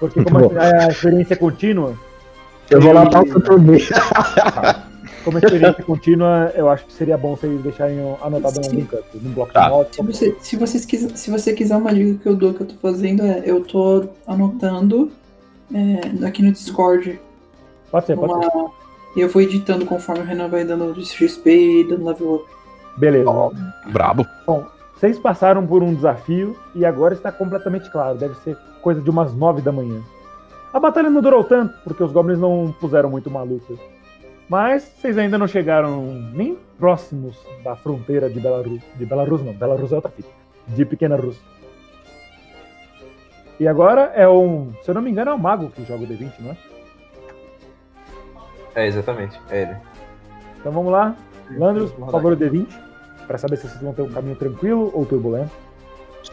Porque como a, a experiência é contínua, Eu vou lá pra o também. como a experiência contínua, eu acho que seria bom vocês deixarem anotado em algum canto, num bloco Tá. de notas. Se você, se, vocês quiser, se você quiser uma dica que eu dou que eu tô fazendo, é eu tô anotando é, aqui no Discord. Pode ser, pode ser. Uma, e eu vou editando conforme o Renan vai dando XP e dando level up. Beleza. Brabo. Vocês passaram por um desafio e agora está completamente claro. Deve ser coisa de umas nove da manhã. A batalha não durou tanto, porque os goblins não puseram muito uma luta. Mas vocês ainda não chegaram nem próximos da fronteira de Belarus. De Belarus não, Belarus é outra fita. De Pequena Rússia. E agora é um. Se eu não me engano, é o mago que joga o D20, não é? É, exatamente. É ele. Então vamos lá. Landros, por favor, o D20. Pra saber se vocês vão ter um caminho tranquilo ou turbulento.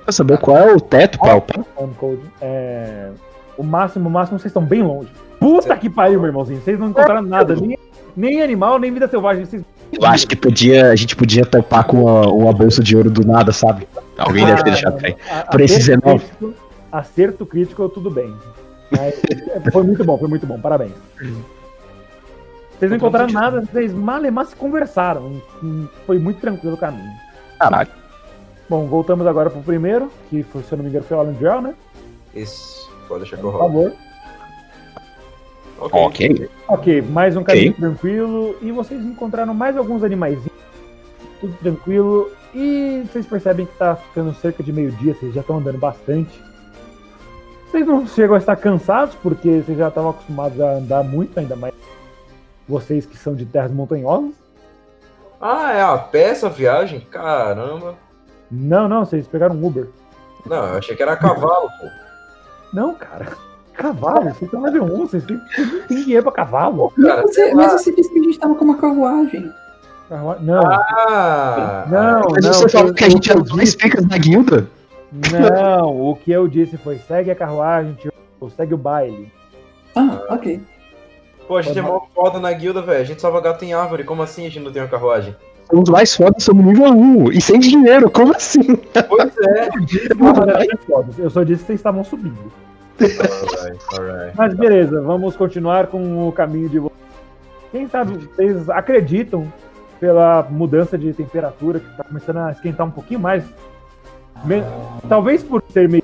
Pra saber qual é o teto, pau? Time code. É... O máximo, o máximo, vocês estão bem longe. Puta que pariu, meu irmãozinho. Vocês não encontraram nada. Nem, nem animal, nem vida selvagem. Vocês... Eu acho que podia, a gente podia topar com uma, uma bolsa de ouro do nada, sabe? Alguém deve ter Ah, deixado cair. Por esses acerto 19. crítico- Acerto crítico, tudo bem. Mas, foi muito bom, foi muito bom. Parabéns. Vocês não encontraram nada, vocês malemar se conversaram. Foi muito tranquilo o caminho. Caralho. Bom, voltamos agora pro primeiro, que foi, se eu não me engano foi o Alan Drill, né? Isso. Pode deixar que eu Por rolo. favor. Ok. Ok, mais um caminho Ok. tranquilo. E vocês encontraram mais alguns animaizinhos. Tudo tranquilo. E vocês percebem que tá ficando cerca de meio-dia, vocês já estão andando bastante. Vocês não chegam a estar cansados, porque vocês já estavam acostumados a andar muito, ainda mais vocês que são de terras montanhosas. Ah, é a pé essa viagem? Caramba. Não, não, vocês pegaram um Uber. Não, eu achei que era a cavalo, pô. Não, cara. Cavalo, vocês estão level 1, vocês têm, vocês não têm dinheiro pra cavalo. Cara, Mas você, mas você disse que a gente tava com uma carruagem. Não, Ah! não, Mas não. você falou eu- que a gente eu era dois picas da guilda? Não, o que eu disse foi segue a carruagem, tio, segue o baile. Ah, ok. Pô, a gente é mó foda na guilda, velho. A gente salva gato em árvore. Como assim a gente não tem uma carruagem? Somos mais fodas, somos nível 1. E sem dinheiro, como assim? Pois é. Eu só disse que vocês estavam subindo. Mas beleza, vamos continuar com o caminho de vocês. Quem sabe vocês acreditam pela mudança de temperatura que está começando a esquentar um pouquinho mais. Me- Talvez por ser meio.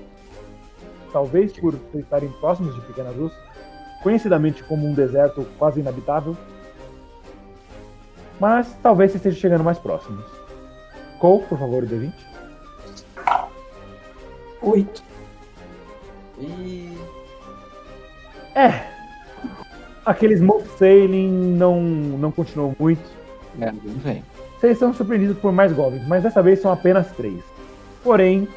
Talvez por estarem próximos de Pequena Luz, conhecidamente como um deserto quase inabitável. Mas talvez vocês estejam chegando mais próximos. Cole, por favor, o D20. Oito. E. É. Aquele Smoke Sailing não, não continuou muito. É, não vem. Vocês são surpreendidos por mais goblins, mas dessa vez são apenas três. Porém,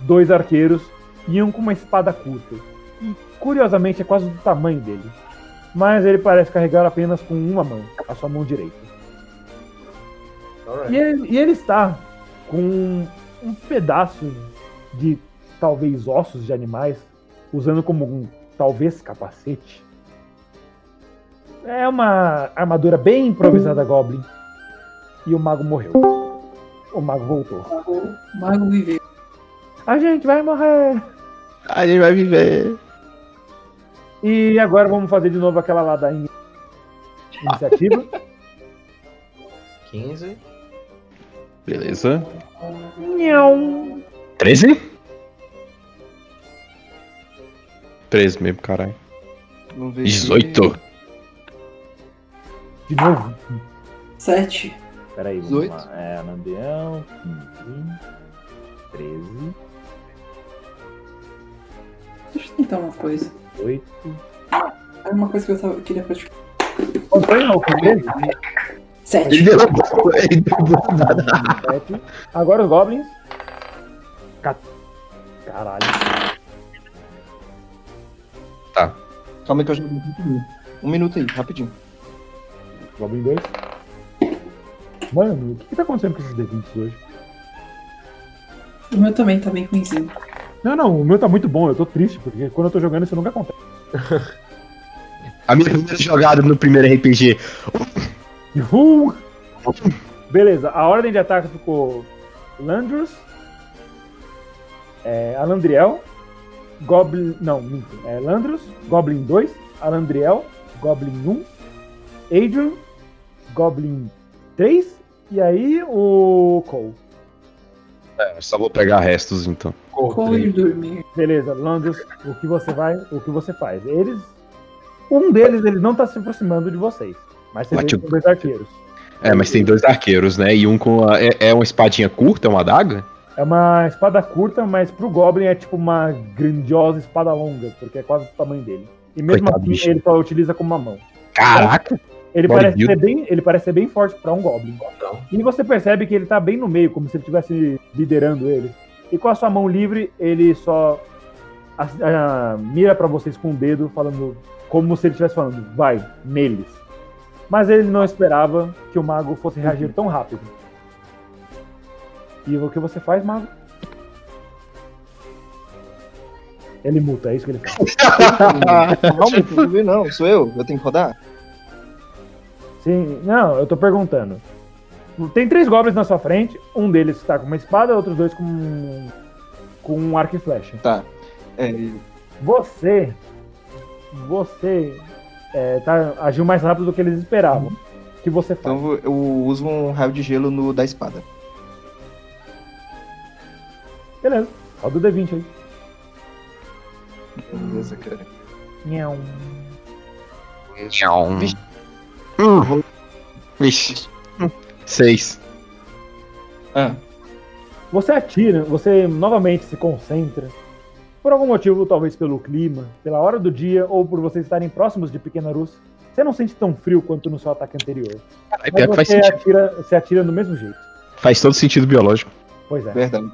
dois arqueiros e um com uma espada curta. E curiosamente é quase do tamanho dele. Mas ele parece carregar apenas com uma mão, a sua mão direita. E ele, e ele está com um pedaço de talvez ossos de animais, usando como um talvez capacete. É uma armadura bem improvisada Goblin. E o mago morreu. O mago voltou. O mago viveu. A gente vai morrer! A gente vai viver. E agora vamos fazer de novo aquela lá da in- iniciativa. 15. Beleza. Nhão. 13? 13 mesmo, caralho. Não vejo 18. De novo. Sete. Peraí, vamos 18. lá. É, Anandeão, 15, 13, Deixa eu tentar uma coisa. 8. Era uma coisa que eu, tava, queria praticar. Foi? Não, foi 13? Ele Sete. deu, ele deu nada. 7. Agora os Goblins. Ca- Caralho. Calma aí que eu já vou rapidinho. Um minuto aí, rapidinho. Goblin 2. Mano, o que, que tá acontecendo com esses D20 hoje? O meu também tá bem ruimzinho. Não, não, o meu tá muito bom, eu tô triste, porque quando eu tô jogando isso nunca acontece. A minha primeira jogada no primeiro RPG. Uhul! Beleza, a ordem de ataque ficou Landrus, é, Alandriel, Goblin. Não, minto. É Landrus, Goblin 2, Alandriel, Goblin 1, Adrian, Goblin 3 e aí o Cole. É, só vou pegar restos então. Como de dormir. Beleza, Landrus, o que você vai, o que você faz? Eles. Um deles ele não tá se aproximando de vocês. Mas você são dois arqueiros. É, mas tem dois arqueiros, né? E um com a. É, é uma espadinha curta, é uma adaga? É uma espada curta, mas pro Goblin é tipo uma grandiosa espada longa, porque é quase o tamanho dele. E mesmo Coitado, assim, bicho. ele só utiliza com uma mão. Caraca! Ele parece, ser bem, ele parece ser bem forte pra um Goblin. E você percebe que ele tá bem no meio, como se ele estivesse liderando ele. E com a sua mão livre, ele só a- a- mira pra vocês com o dedo, falando como se ele estivesse falando, vai, neles. Mas ele não esperava que o mago fosse reagir tão rápido. E o que você faz, mago? Ele muta, é isso que ele faz. Não vi não. Sou eu? Eu tenho que rodar? Sim, não, eu tô perguntando. Tem três goblins na sua frente, um deles está com uma espada, outros dois com com um arco e flecha. Tá. É, Você, você é, tá, agiu mais rápido do que eles esperavam. O que você faz? então eu uso um raio de gelo no da espada. Beleza, roda o D20 aí. Beleza, cara. Nhão. Vixe. Hum. Vixe. Seis. Ah, Você atira, você novamente se concentra. Por algum motivo, talvez pelo clima, pela hora do dia ou por vocês estarem próximos de Pequena Rus, você não sente tão frio quanto no seu ataque anterior. Mas pior que faz você sentido. atira, você atira do mesmo jeito. Faz todo sentido biológico. Pois é. verdade.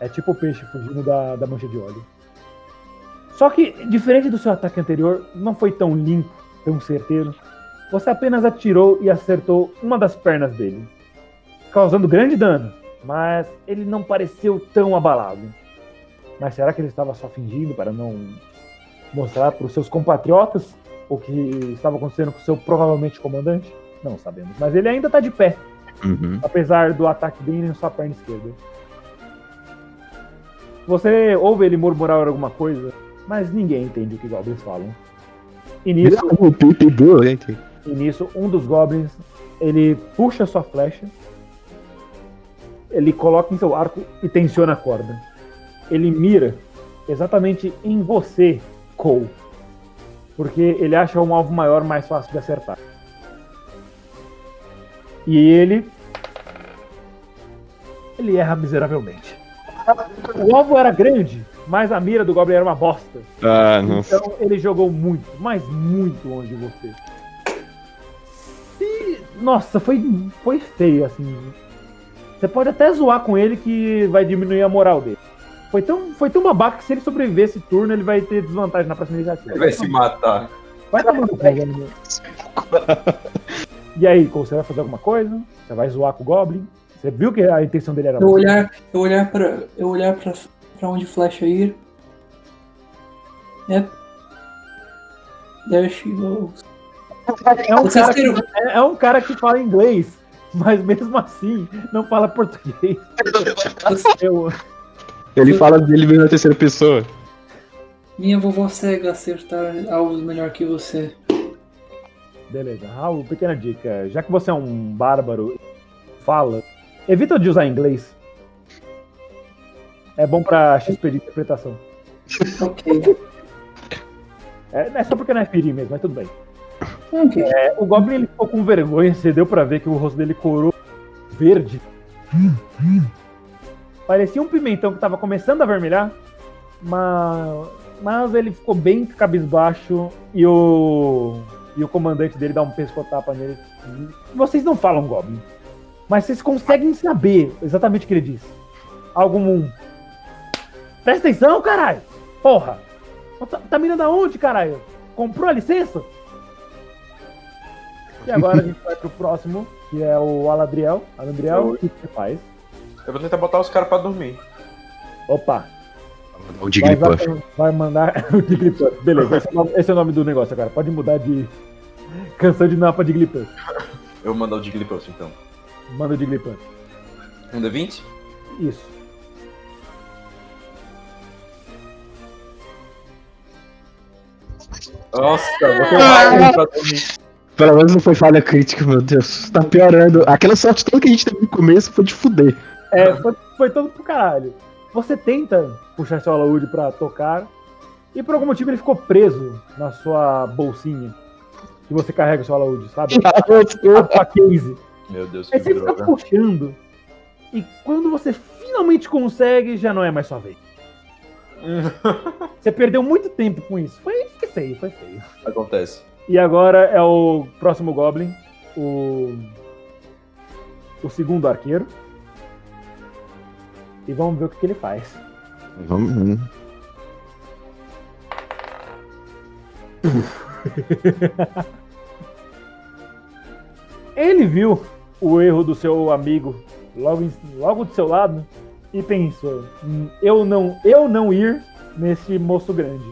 É tipo o peixe fugindo da, da mancha de óleo. Só que, diferente do seu ataque anterior, não foi tão limpo, tão certeiro. Você apenas atirou e acertou uma das pernas dele, causando grande dano. Mas ele não pareceu tão abalado. Mas será que ele estava só fingindo para não mostrar para os seus compatriotas o que estava acontecendo com o seu provavelmente comandante? Não sabemos. Mas ele ainda está de pé, Uhum. apesar do ataque bem na sua perna esquerda. Você ouve ele murmurar alguma coisa, mas ninguém entende o que goblins falam. E nisso, e nisso um dos goblins, ele puxa sua flecha, ele coloca em seu arco e tensiona a corda. Ele mira exatamente em você, Cole, porque ele acha um alvo maior mais fácil de acertar. E ele ele erra miseravelmente. O alvo era grande, mas a mira do Goblin era uma bosta. Ah, nossa. Então ele jogou muito, mas muito longe de você. Se... Nossa, foi, foi feio, assim. Você pode até zoar com ele que vai diminuir a moral dele. Foi tão, foi tão babaca que se ele sobreviver esse turno, ele vai ter desvantagem na próxima iniciativa. Ele vai se matar. Vai tomar no pé, Ganymede. E aí, você vai fazer alguma coisa? Você vai zoar com o Goblin? Você viu que a intenção dele era Eu olhar, eu olhar pra. Eu olhar pra, pra onde flecha ir. É. There she goes. É um, cara que, é, é um cara que fala inglês, mas mesmo assim não fala português. Eu, Ele fala dele mesmo na terceira pessoa. Minha vovó cega acertar alvos melhor que você. beleza, Raul, pequena dica. Já que você é um bárbaro, fala, evita de usar inglês. É bom pra XP de interpretação. Ok. É, é só porque não é ferir mesmo, mas tudo bem. ok. É, o Goblin ele ficou com vergonha, você deu pra ver que o rosto dele corou verde. Parecia um pimentão que tava começando a vermelhar, mas, mas ele ficou bem cabisbaixo e o, e o comandante dele dá um pescotapa nele. Vocês não falam Goblin, mas vocês conseguem saber exatamente o que ele disse. Algo comum. Presta atenção, caralho! Porra! Tá, tá mirando aonde, caralho? Comprou a licença? E agora a gente vai pro próximo, que é o Aladriel. Aladriel, o que você faz? Eu vou tentar botar os caras pra dormir. Opa, O vai, Jigglypuff. vai, vai mandar o Jigglypuff. Beleza, esse é, o nome, esse é o nome do negócio agora. Pode mudar de canção de mapa de Jigglypuff. Eu vou mandar o Jigglypuff então. Manda o Jigglypuff. Um D20? Isso. Nossa, pra dormir. Pelo menos não foi falha crítica, meu Deus. Tá piorando. Aquela sorte toda que a gente teve no começo foi de fuder. É, foi, foi todo pro caralho. Você tenta puxar seu alaúde pra tocar, e por algum motivo ele ficou preso na sua bolsinha. Que você carrega o seu alaúde, sabe? A sua case. Meu Deus, que Aí você fica droga. puxando. E quando você finalmente consegue, já não é mais sua vez. Você perdeu muito tempo com isso. Foi, foi feio, foi feio. Acontece. E agora é o próximo Goblin. O. O segundo arqueiro. E vamos ver o que, que ele faz. Vamos. hum. Ele viu o erro do seu amigo logo, em- logo do seu lado e pensou: "Hum, eu não, eu não ir nesse moço grande.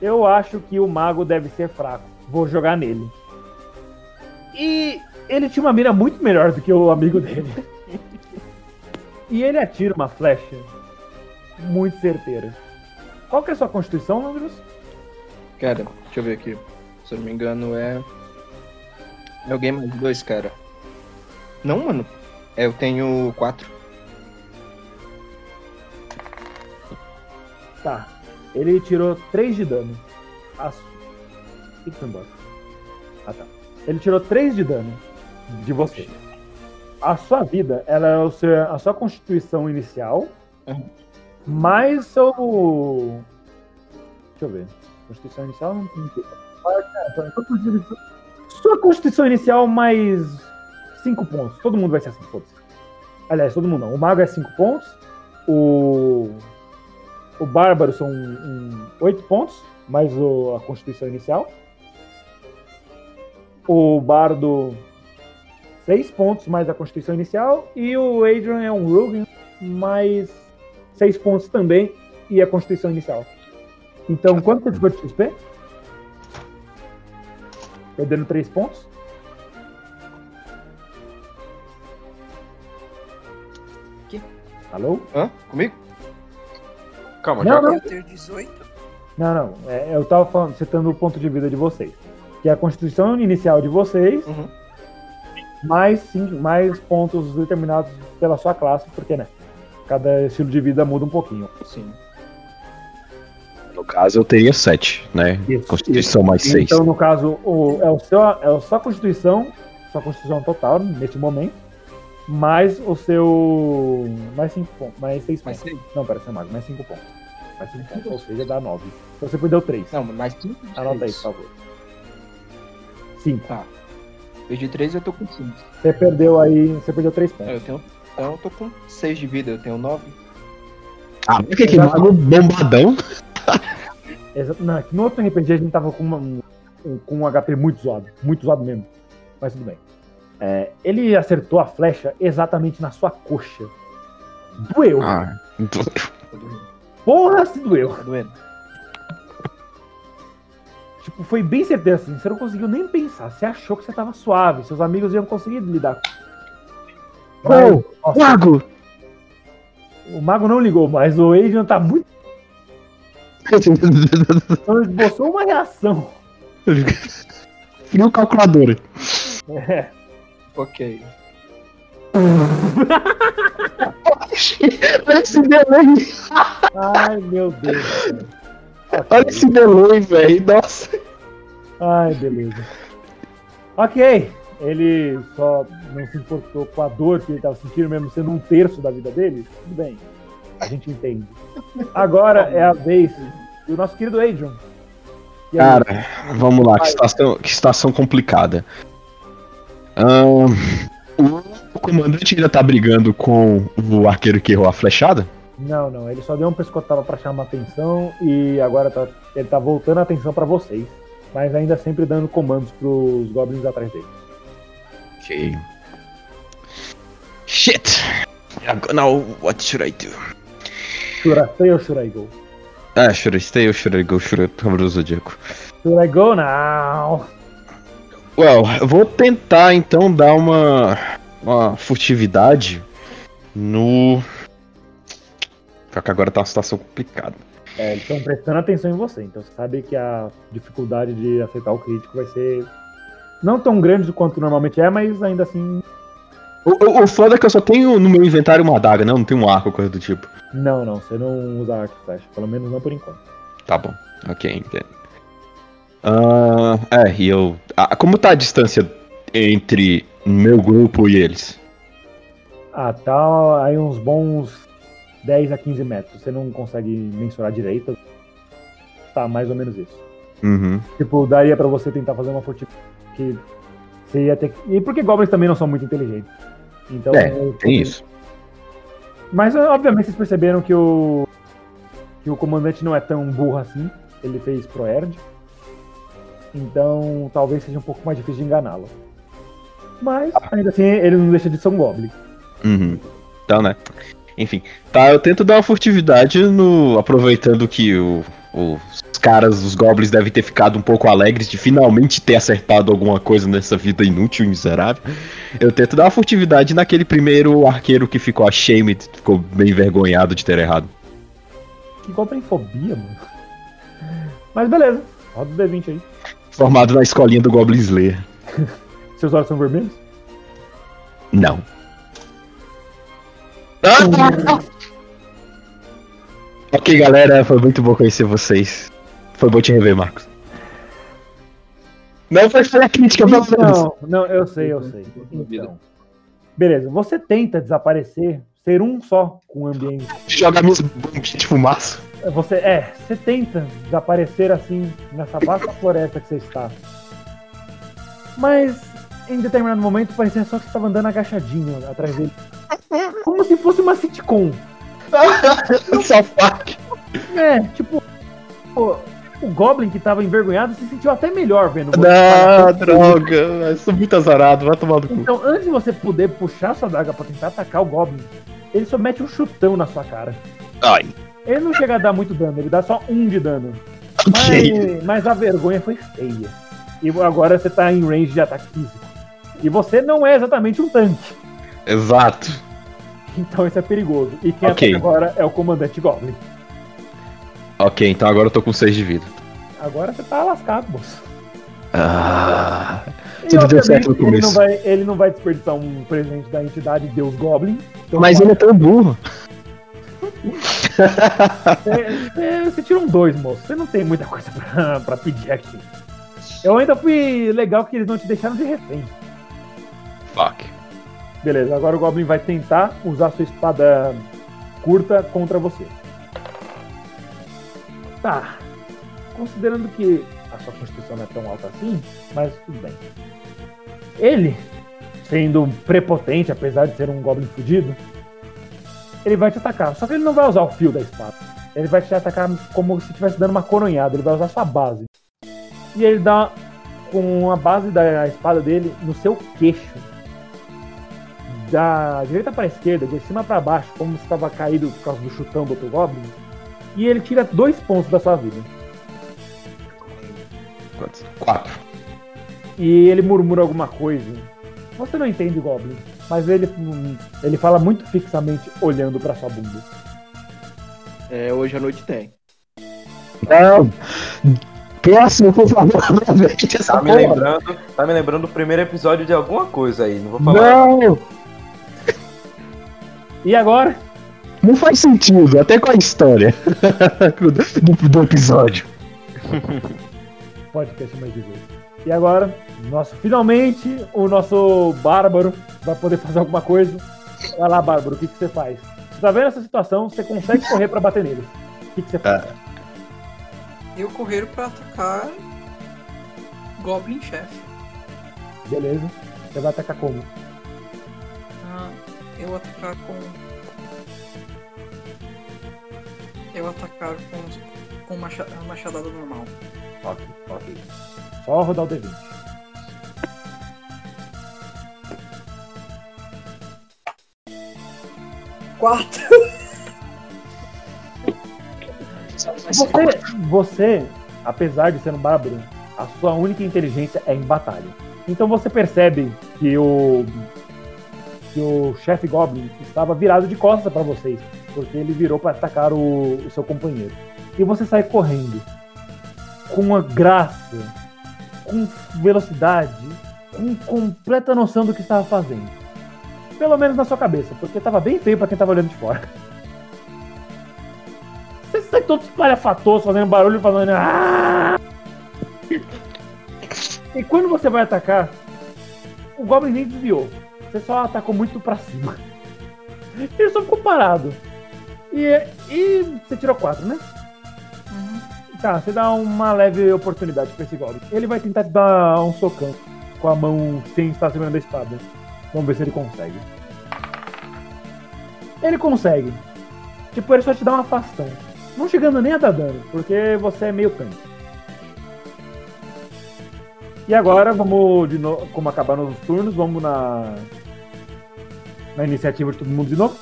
Eu acho que o mago deve ser fraco. Vou jogar nele. E ele tinha uma mira muito melhor do que o amigo dele. e ele atira uma flecha muito certeira. Qual que é a sua constituição, Landros? Cara, deixa eu ver aqui. Se eu não me engano, é. É o game mais dois, cara. Não, mano. É, eu tenho quatro. Tá. Ele tirou 3 de dano. As... O que foi embora? Ah, tá. Ele tirou 3 de dano de você. A sua vida, ela é o seu, a sua constituição inicial, Uhum. mais seu. Deixa eu ver. Constituição inicial não tem. Ah. Sua constituição- Sua constituição inicial mais 5 pontos. Todo mundo vai ser assim, foda-se. Aliás, todo mundo não. O mago é 5 pontos. O. O bárbaro são 8 pontos, mais o- a constituição inicial. O bardo 6 pontos mais a constituição inicial. E o Adrian é um rogue, mais 6 pontos também e a constituição inicial. Então, quanto você ficou de XP? Perdendo 3 pontos. Alô? Hã? Comigo? Calma, Não, já não. Eu ter 18? Não, não. É, eu tava falando, citando o ponto de vida de vocês. Que é a constituição inicial de vocês, Uhum. mais, sim, mais pontos determinados pela sua classe, porque, né? Cada estilo de vida muda um pouquinho. Sim. No caso, eu teria 7, né? Isso, Constituição mais 6. Então, no caso, o, é, o seu, é a sua constituição, sua constituição total, neste momento, mais o seu. Mais 5 pontos. Mais 6 Mais pontos. seis? Não, pera, você é mago, mais 5 pontos. Mais 5 pontos, ou seja, dá 9. Então você perdeu 3. Não, mais 5. Anota aí, por favor. 5. Tá. Perdi 3 e eu tô com 5. Você perdeu aí. Você perdeu 3 pontos. Eu tenho. Então eu tô com 6 de vida, eu tenho 9. Ah, mas que que mago bombadão? Exa- Não, é que no outro RPG a gente tava com, uma- um, com um HP muito zoado. Muito zoado mesmo. Mas tudo bem. É, ele acertou a flecha exatamente na sua coxa. Doeu. Ah, então- doendo. Porra, se doeu. Tá doendo. Tipo, foi bem certeiro assim. Você não conseguiu nem pensar. Você achou que você tava suave. Seus amigos iam conseguir lidar com Oh, mago! O mago não ligou, mas o Adrian tá muito. Então ele esboçou uma reação. Frio calculadora. É. Ok. Olha esse delay, Ai, meu Deus. cara. olha esse delay, velho. Nossa. Ai, beleza. Ok. Ele só não se importou com a dor que ele tava sentindo, mesmo sendo um terço da vida dele. Tudo bem. A gente entende. Agora é a vez do nosso querido Adrian. Cara, vamos lá, que situação, que situação complicada. Ahn, o comandante ainda tá brigando com o arqueiro que errou a flechada? Não, não. Ele só deu um pescotada pra chamar atenção e agora tá- ele tá voltando a atenção pra vocês. Mas ainda sempre dando comandos pros goblins atrás dele. Ok. Shit! Now, what should I do? Should I stay or should I go? Ah, should I stay or should I go? Should I Zodíaco? Should I go now? Well, eu vou tentar então dar uma, uma furtividade no. Só que agora tá uma situação complicada. É, eles estão prestando atenção em você, então você sabe que a dificuldade de aceitar o crítico vai ser não tão grande quanto normalmente é, mas ainda assim, O, o, o foda é que eu só tenho no meu inventário uma adaga, não, não tem um arco ou coisa do tipo. não, não, você não usa arco e flecha, pelo menos não por enquanto. Tá bom, ok, entendo. Ah, é, e eu. ah, como tá a distância entre meu grupo e eles? Ah, tá aí uns bons 10 a 15 metros, você não consegue mensurar direito. Tá, mais ou menos isso. Uhum. Tipo, daria pra você tentar fazer uma fortificação que você ia ter que... E porque goblins também não são muito inteligentes. Então, É, eu- Tem isso. Mas obviamente vocês perceberam que o que o comandante não é tão burro assim. Ele fez Proerd. Então talvez seja um pouco mais difícil de enganá-lo. Mas ainda assim ele não deixa de ser um goblin. Uhum. Então, né? Enfim. Tá, eu tento dar uma furtividade no. Aproveitando que o- os caras, os goblins, devem ter ficado um pouco alegres de finalmente ter acertado alguma coisa nessa vida inútil e miserável. Eu tento dar uma furtividade naquele primeiro arqueiro que ficou ashamed, ficou bem envergonhado de ter errado. Que goblinfobia, mano. Mas beleza. Roda o D20 aí. Formado na escolinha do Goblin Slayer. Seus olhos são vermelhos? Não. ok, galera, foi muito bom conhecer vocês. Foi bom te rever, Marcos. Não foi falha crítica, pelo menos. Não, não, eu sei, eu sei. Então. Beleza, você tenta desaparecer, ser um só com o ambiente. Jogar minhas bombinhas de fumaça. Você é, você tenta desaparecer assim nessa vasta floresta que você está. Mas em determinado momento parecia só que você estava andando agachadinho atrás dele. Como se fosse uma sitcom. Park. É, tipo, o, o Goblin que estava envergonhado se sentiu até melhor vendo você. Não, droga. Eu sou muito azarado, vai tomar no cu. Então, antes de você poder puxar sua daga pra tentar atacar o Goblin, ele só mete um chutão na sua cara. Ai. Ele não chega a dar muito dano, ele dá só um de dano. Mas, mas a vergonha foi feia. E agora você tá em range de ataque físico. E você não é exatamente um tanque. Exato. Então isso é perigoso. E quem Ok. ataca agora é o comandante Goblin. Ok, então agora eu tô com 6 de vida. Agora você tá lascado, moço. Ah. E, Tudo deu certo no ele começo. não, vai, ele não vai desperdiçar um presente da entidade Deus Goblin. Então Mas ele é tão burro. Você, você- você tira um dois, moço. Você não tem muita coisa pra, pra pedir aqui. Eu ainda fui legal que eles não te deixaram de refém. Fuck. Beleza, agora o Goblin vai tentar usar sua espada curta contra você. Tá. Considerando que a sua constituição não é tão alta assim, mas tudo bem. Ele, sendo prepotente, apesar de ser um Goblin fudido, ele vai te atacar. Só que ele não vai usar o fio da espada. Ele vai te atacar como se estivesse dando uma coronhada. Ele vai usar sua base. E ele dá com a base da espada dele no seu queixo. Da direita para a esquerda, de cima para baixo, como se estava caído por causa do chutão do outro Goblin. E ele tira dois pontos da sua vida. Quantos? Quatro. E ele murmura alguma coisa. Você não entende Goblin, mas ele, ele fala muito fixamente olhando para sua bunda. É, hoje à noite tem. Não! Próximo, por favor, aproveite essa Tá me porra. lembrando, tá me lembrando do primeiro episódio de alguma coisa aí, não vou falar. Não! E agora, Não faz sentido, até com a história do, do episódio. podcast mais 18. E agora, nosso, finalmente, o nosso Bárbaro vai poder fazer alguma coisa. Vai lá, Bárbaro, o que, que você faz? Você tá vendo essa situação, você consegue correr pra bater neles. O que, que você faz? Eu correr pra atacar Goblin Chefe. Beleza. Você vai atacar como? Ah, eu atacar com. Eu atacar com, com machadada normal. Ok, ok. Só rodar o D20. Quatro! Você, você, apesar de ser um bárbaro, a sua única inteligência é em batalha. Então você percebe que o que o chefe Goblin estava virado de costas para vocês, porque ele virou para atacar o, o seu companheiro. E você sai correndo com uma graça, com velocidade, com completa noção do que estava fazendo. Pelo menos na sua cabeça, porque estava bem feio para quem estava olhando de fora. Você sai todo espalhafatoso, fazendo barulho, falando. "Ah!" E quando você vai atacar, o Goblin nem desviou. Você só atacou muito pra cima. Ele só ficou parado. E, e você tirou 4, né? Tá, você dá uma leve oportunidade pra esse Goblin. Ele vai tentar te dar um socão com a mão sem estar segurando a espada. Vamos ver se ele consegue. Ele consegue. Tipo, ele só te dá um afastão. Não chegando nem a dar dano, porque você é meio tanque. E agora, vamos de novo, como acabaram os turnos, vamos na na iniciativa de todo mundo de novo.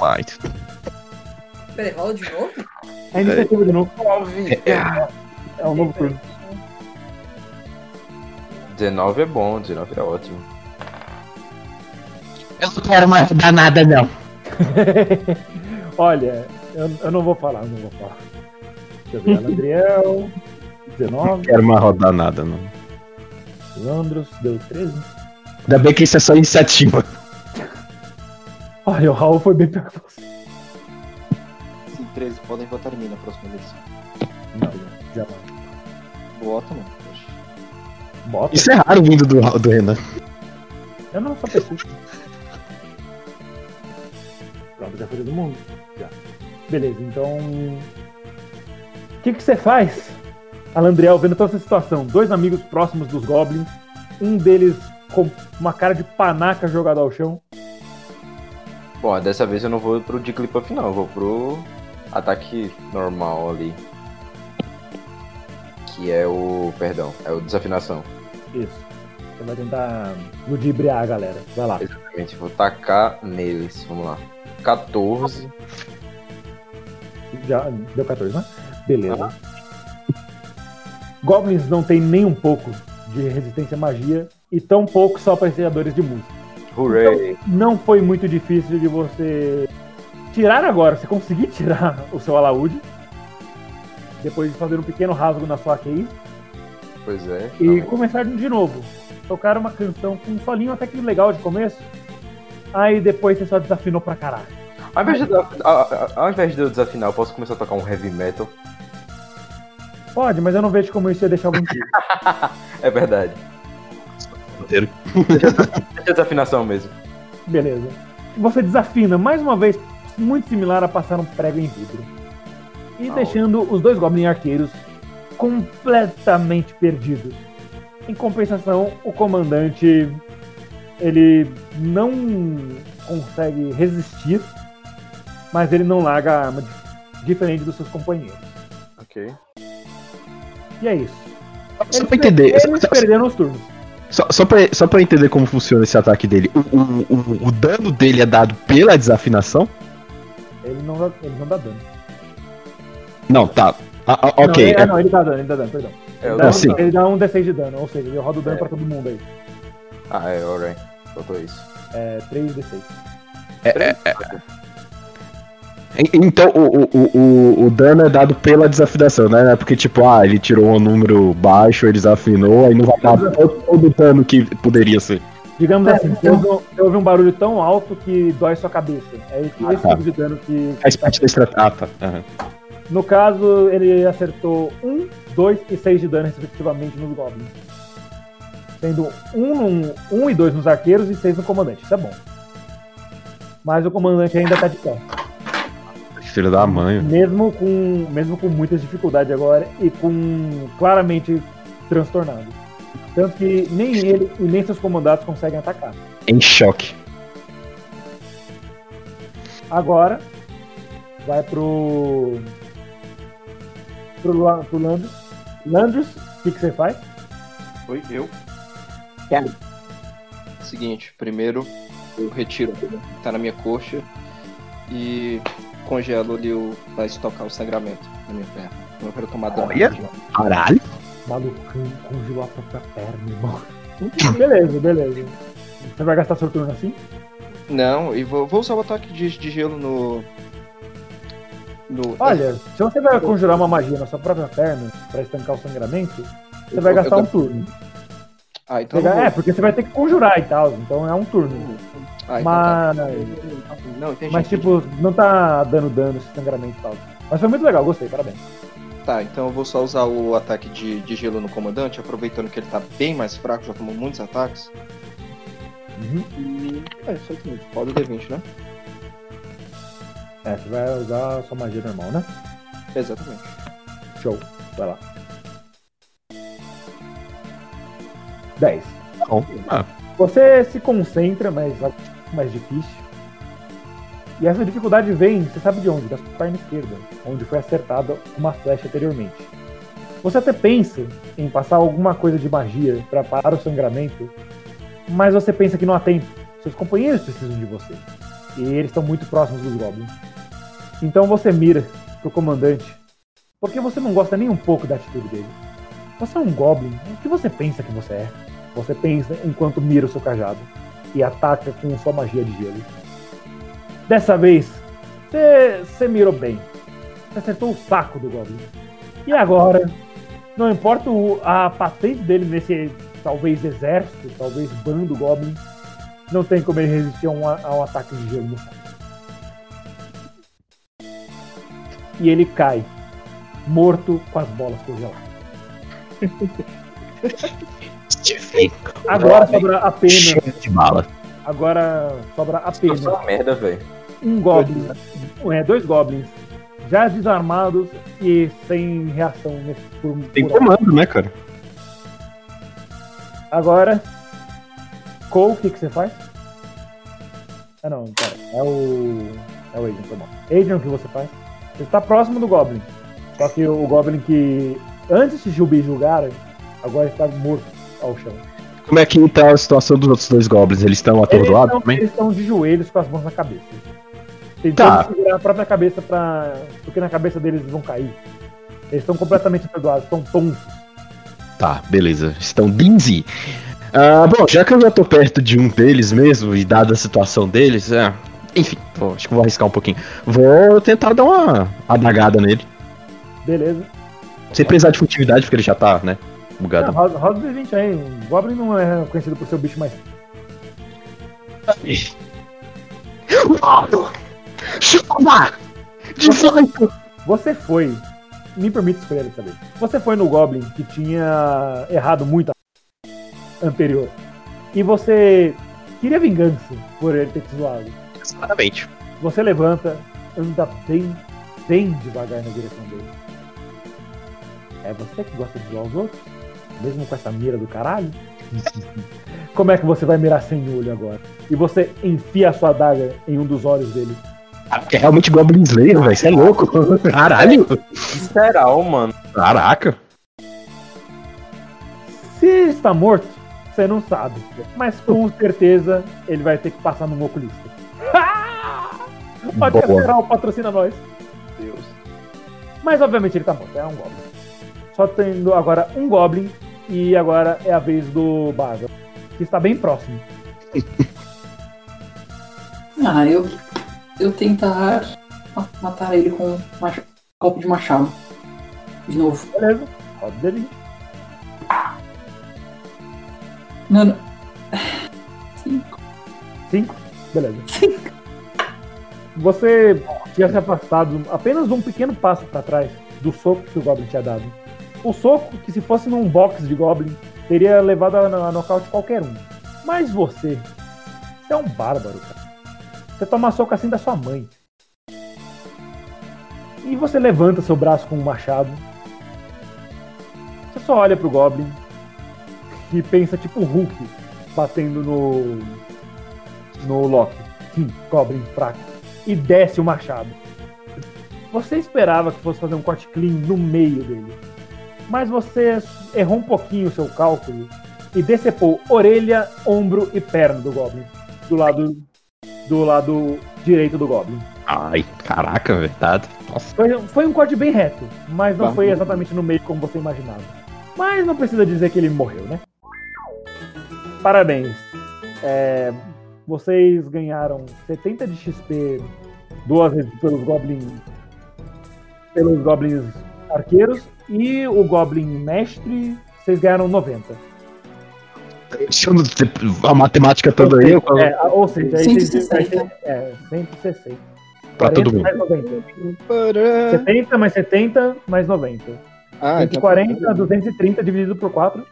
Light. Peraí, rola de novo? A iniciativa de novo. É um novo turno. 19 é bom, 19 é ótimo. Eu não quero mais dar nada, não. Olha, eu, eu não vou falar, eu não vou falar. Deixa eu ver, Aladriel, 19, Quero mais rodar nada, não. Landros, deu 13. Ainda bem que isso é só iniciativa. Olha, o Raul foi bem pior que você. Sim, 13, podem votar em mim na próxima eleição. Não, já vai. Voto não. Oxe. Bota. Isso é raro vindo do, do Renan. Eu não sou pesquisa. Pronto, já foi todo mundo? Já. Beleza, então. O que, que você faz? Alandriel, vendo toda essa situação, dois amigos próximos dos Goblins, um deles com uma cara de panaca jogado ao chão. Bom, dessa vez eu não vou pro Jigglypuff não, eu vou pro ataque normal ali. Que é o. Perdão, é o desafinação. Isso. Você vai tentar ludibriar a galera. Vai lá. Exatamente, vou tacar neles. Vamos lá. 14. Já deu 14, né? Beleza. Goblins não tem nem um pouco de resistência à magia e tão pouco só apreciadores de música. Hooray! Não foi muito difícil de você tirar agora, você conseguir tirar o seu alaúde depois de fazer um pequeno rasgo na sua case Pois é. e Não, começar de novo. Tocar uma canção com um solinho até que legal de começo. Aí depois você só desafinou pra caralho. Ao invés, de, a- a- ao invés de eu desafinar, eu posso começar a tocar um heavy metal. Pode, mas eu não vejo como isso ia deixar algum tiro. É verdade. Deixa desafinação mesmo. Beleza. Você desafina, mais uma vez, muito similar a passar um prego em vidro. E Ah, deixando os dois Goblin arqueiros completamente perdidos. Em compensação, o comandante ele não consegue resistir, mas ele não larga a arma, diferente dos seus companheiros. Ok. E é isso. Só pra entender. Eles só- perderam os turnos. Só, só, pra, só pra entender como funciona esse ataque dele. O, o, o, o dano dele é dado pela desafinação? Ele não, dá- ele não dá dano. Não, tá. Ah, ah, Não, ok. ele, é- ah, não, ele dá dano, ele dá dano, perdão. É, Ele dá, um, ele dá um D6 de dano, ou seja, ele roda o dano É. pra todo mundo aí. Ah, é, alright. Faltou isso. É 3 D6. En- Então, o, o, o, o- dano é dado pela desafinação, né? Não é Porque, tipo, ah, ele tirou um número baixo, ele desafinou, aí não vai dar todo, todo o dano que poderia ser. Digamos É, assim, então- você ouve, você ouve um barulho tão alto que dói sua cabeça. É esse, Ah, esse tá. tipo de dano que. Faz parte da estratégia. Ah, tá. No caso, ele acertou 1, 2 e 6 de dano, respectivamente, nos goblins. Sendo 1, 1 e 2 nos arqueiros e 6 no comandante. Isso é bom. Mas o comandante ainda tá de pé. Filho da mãe. Mesmo com, mesmo com muitas dificuldades agora e com claramente transtornado. Tanto que nem ele e nem seus comandados conseguem atacar. Em choque. Agora vai pro. pro, La- pro Landros. Landros, o que, que você faz? Foi eu. Seguinte, primeiro eu retiro o que tá na minha coxa e congelo ali o. pra estocar o sangramento na minha perna. Eu não quero tomar dano. Caralho. Malucão congelou a própria perna, irmão. beleza, beleza. Você vai gastar seu turno assim? Não, e vou, vou usar o ataque de, de gelo no. no Olha, se você vai conjurar uma magia na sua própria perna pra estancar o sangramento, você vai Eu- gastar eu- um turno. Ah, então Você É, porque você vai ter que conjurar e tal, então é um turno. Ah, então tá. Mas. Não, entendi. Mas tipo, não tá dando dano esse sangramento e tal. Mas foi muito legal, gostei, parabéns. Tá, então eu vou só usar o ataque de, de gelo no comandante, aproveitando que ele tá bem mais fraco, já tomou muitos ataques. Uhum. E. É, só que roda o D20, né? É, você vai usar a sua magia normal, né? Exatamente. Show. Vai lá. 10. Bom, ah, Você se concentra, mas é mais difícil. E essa dificuldade vem, você sabe de onde? Da sua perna esquerda, onde foi acertada uma flecha anteriormente. Você até pensa em passar alguma coisa de magia para parar o sangramento, mas você pensa que não há tempo. Seus companheiros precisam de você. E eles estão muito próximos dos goblins. Então você mira pro comandante, porque você não gosta nem um pouco da atitude dele. Você é um goblin, o que você pensa que você é? Você pensa enquanto mira o seu cajado e ataca com sua magia de gelo. Dessa vez, você, mirou bem. Você acertou o saco do Goblin. E agora, não importa o- a patente dele nesse talvez exército, talvez bando Goblin, não tem como ele resistir a um, a um ataque de gelo no saco. E ele cai, morto com as bolas congeladas. Agora sobra apenas. cheio de bala. Agora sobra Isso apenas é uma merda, velho. um Goblin. É, dois Goblins. Já desarmados e sem reação nesse por, Tem por hora. comando, né, cara? Agora. Cole, o que, que você faz? Ah não, pera. É o. É o Adrian, foi bom. Adrian, o que você faz? Você está próximo do Goblin. Só que o Goblin que antes de Jubi julgar, agora está morto ao chão. Como é que tá a situação dos outros dois goblins? Eles estão atordoados também? eles estão de joelhos com as mãos na cabeça. Tentando Tá. segurar a própria cabeça pra. Porque na cabeça deles eles vão cair. Eles estão completamente atordoados, estão tontos. Tá, beleza. Estão dinzy. Ah, bom, já que eu já tô perto de um deles mesmo, e dada a situação deles, é, enfim, acho que vou arriscar um pouquinho. Vou tentar dar uma adagada nele. Beleza. Sem precisar de furtividade, porque ele já tá, né, bugado. roda, roda o D20 aí. O Goblin não é conhecido por ser o bicho mais. Chupa! 18! Você foi. Me permite escolher dessa vez. Você foi no Goblin que tinha errado muito a anterior. E você queria vingança por ele ter te zoado. Exatamente. Você levanta, anda bem, bem devagar na direção dele. É você que gosta de zoar os outros? Mesmo com essa mira do caralho? Como é que você vai mirar sem olho agora? E você enfia a sua adaga em um dos olhos dele. É realmente Goblin Slayer, velho. Você é louco. Caralho. Visceral, mano. Caraca. Se está morto, você não sabe. Mas com certeza ele vai ter que passar num oculista. Pode. Federal patrocina nós. Deus. Mas obviamente ele tá morto, é um Goblin. Só tendo agora um Goblin e agora é a vez do Baga, que está bem próximo. Ah, eu. Eu tentar ma- matar ele com um golpe de machado. De novo. Beleza? Roda dele. Não, não. Cinco. Cinco? Beleza. Você tinha se afastado apenas um pequeno passo para trás do soco que o Goblin tinha dado. O soco, que se fosse num box de Goblin, teria levado a, a nocaute qualquer um. Mas você, você é um bárbaro, cara. Você toma soco assim da sua mãe. E você levanta seu braço com um machado. Você só olha pro Goblin e pensa tipo Hulk batendo no. no Loki. Hum, Goblin fraco. E desce o machado. Você esperava que fosse fazer um corte clean no meio dele. Mas você errou um pouquinho o seu cálculo e decepou orelha, ombro e perna do Goblin. Do lado. Do lado direito do Goblin. Ai, caraca, verdade. Nossa. Foi, foi um corte bem reto, mas não Bah. foi exatamente no meio como você imaginava. Mas não precisa dizer que ele morreu, né? Parabéns. É, vocês ganharam 70 de XP duas vezes pelos goblins pelos goblins arqueiros e o goblin mestre vocês ganharam 90. Deixando a matemática toda aí, eu- É, ou seja, aí vocês 160. é, 160. pra todo 40 mundo. mais 90. Pará. 70 mais 70 mais 90. Ah, então- 140, 230 dividido por 4.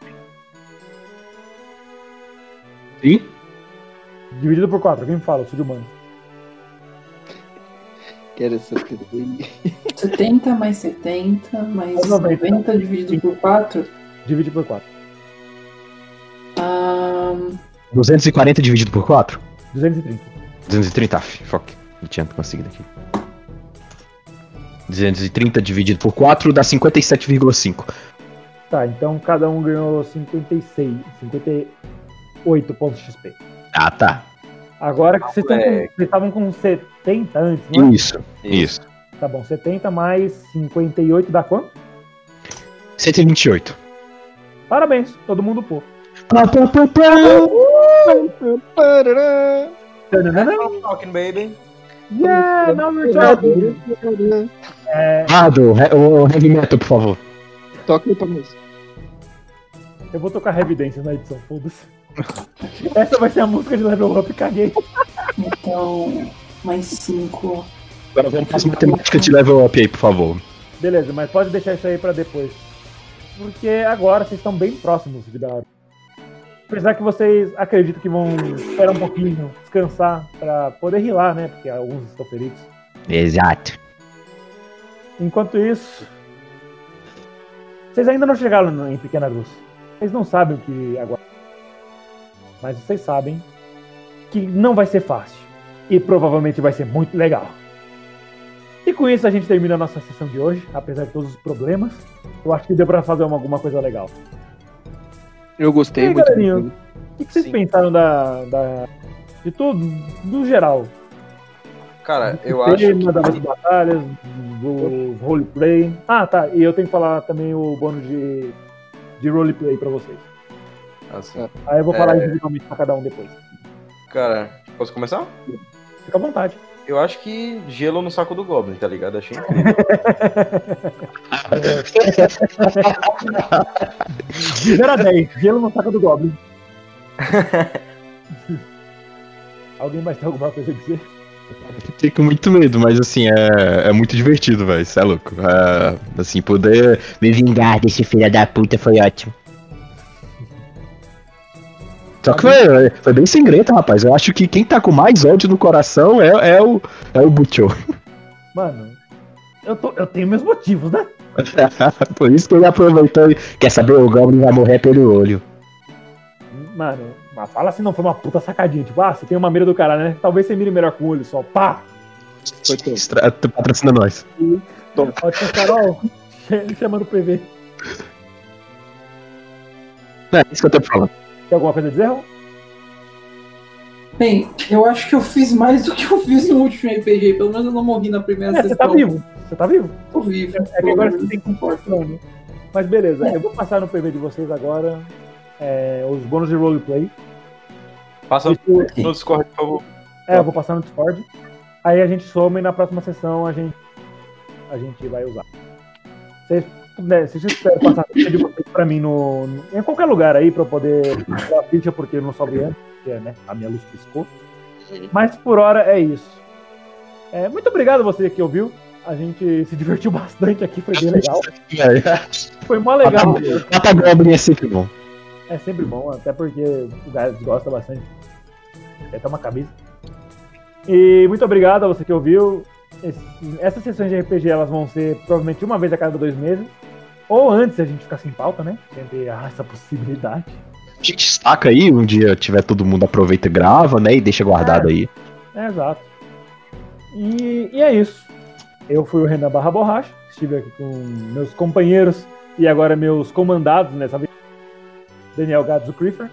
Sim? Dividido por 4, quem me fala? Eu sou de humano. Quero essa coisa aí. 70 mais 70 mais 90. 90 dividido por 4. Divide por 4. Ahn, 240 dividido por 4? 230. 230, ah, fuck. Não tinha conseguido aqui. 230 dividido por 4 dá 57,5. Tá, então cada um ganhou 56, 58 pontos XP. Ah, tá. Agora que vocês, estão com- vocês estavam com 70 antes, não é? Isso, isso. Tá bom, 70 mais 58 dá quanto? 128. Parabéns, todo mundo pô. Talking, baby. Yeah, now we're talking. É, Ah, o heavy metal, por favor. Toca aí pra nós. eu vou tocar Revidências na edição, foda-se. Essa vai ser a música de level up, caguei. então, mais 5. Agora vamos para as matemáticas de level up aí, por favor. Beleza, mas pode deixar isso aí pra depois. Porque agora vocês estão bem próximos de dar. Apesar que vocês acreditam que vão esperar um pouquinho, descansar, pra poder rilar, né? Porque alguns estão feridos. Exato. Enquanto isso, vocês ainda não chegaram em Pequena Luz. Vocês não sabem o que agora. Mas vocês sabem que não vai ser fácil. E provavelmente vai ser muito legal. E com isso a gente termina a nossa sessão de hoje, apesar de todos os problemas. Eu acho que deu pra fazer uma- alguma coisa legal. Eu E gostei aí, muito. o que, que vocês Sim. pensaram da, da- de tudo, do geral? Cara, eu Do acho tema das que... batalhas, do roleplay. Ah, tá. E eu tenho que falar também o bônus de, de roleplay pra vocês. Assim, Aí eu vou falar É. individualmente pra cada um depois. cara, posso começar? Fica à vontade. Eu acho que gelo no saco do Goblin, tá ligado? Achei incrível. De 0 a 10, gelo no saco do Goblin. Alguém mais tem alguma coisa a dizer? Fiquei com muito medo, mas assim, é, é muito divertido, velho. Isso é louco. É, assim, poder me vingar desse filho da puta foi ótimo. Só que foi, foi bem sem greta, rapaz. Eu acho que quem tá com mais ódio no coração é, é o, é o Butcho. Mano, eu, tô, eu tenho meus motivos, né? Por isso que ele aproveitou e quer saber, o Goblin vai morrer pelo olho. Mano, mas fala assim, não foi uma puta sacadinha. Tipo, ah, você tem uma mira do cara, né? Talvez você mire melhor com o olho só. Pá! Extra- tu Patrocina nós. Ótimo, Carol. Chamando o PV. É isso que eu tô falando. Tem alguma coisa a dizer, Raul? Bem, eu acho que eu fiz mais do que eu fiz no último RPG. Pelo menos eu não morri na primeira É, você tá sessão. vivo. Você tá vivo. Tô vivo. É que agora você tem que comportar. Plano. Mas beleza, eu vou passar no PV de vocês agora é, os bônus de roleplay. Passa Isso- no Discord, por favor. É, eu vou passar no Discord. Aí a gente soma e na próxima sessão a gente, a gente vai usar. Vocês, né, se vocês puderem passar a ficha de vocês pra mim no, no- em qualquer lugar aí pra eu poder passar a ficha, porque eu não soube antes, porque né, a minha luz piscou. Mas por hora é isso. É, muito obrigado a você que ouviu. A gente se divertiu bastante aqui, foi bem legal. Foi mó legal. Mata Goblin é sempre bom. É sempre bom, até porque o Gás gosta bastante. É até uma camisa. E muito obrigado a você que ouviu. Esse- essas sessões de RPG elas vão ser provavelmente uma vez a cada dois meses. Ou antes, a gente ficar sem pauta, né? Sempre há essa possibilidade. A gente saca aí, um dia tiver todo mundo aproveita e grava, né? E deixa guardado aí. É, exato. E, e é isso. Eu fui o Renan Barra Borracha. Estive aqui com meus companheiros e agora meus comandados nessa vez. Daniel Gadzo Creeper.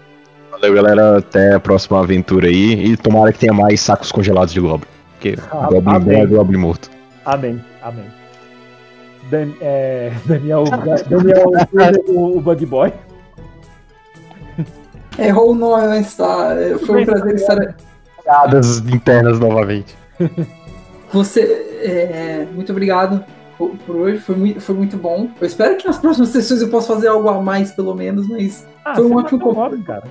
Valeu, galera. Até a próxima aventura aí. E tomara que tenha mais sacos congelados de Goblin. Porque Ah, Goblin é Goblin morto. Amém, amém. Dan- é, Daniel, Daniel o, o Bug Boy. Errou não está. Foi um prazer estar. Piadas internas novamente. Você. é, muito obrigado por, por hoje. Foi muito, foi muito bom. Eu espero que nas próximas sessões eu possa fazer algo a mais, pelo menos, mas Ah, Foi um ótimo o golpe. Goblin, cara.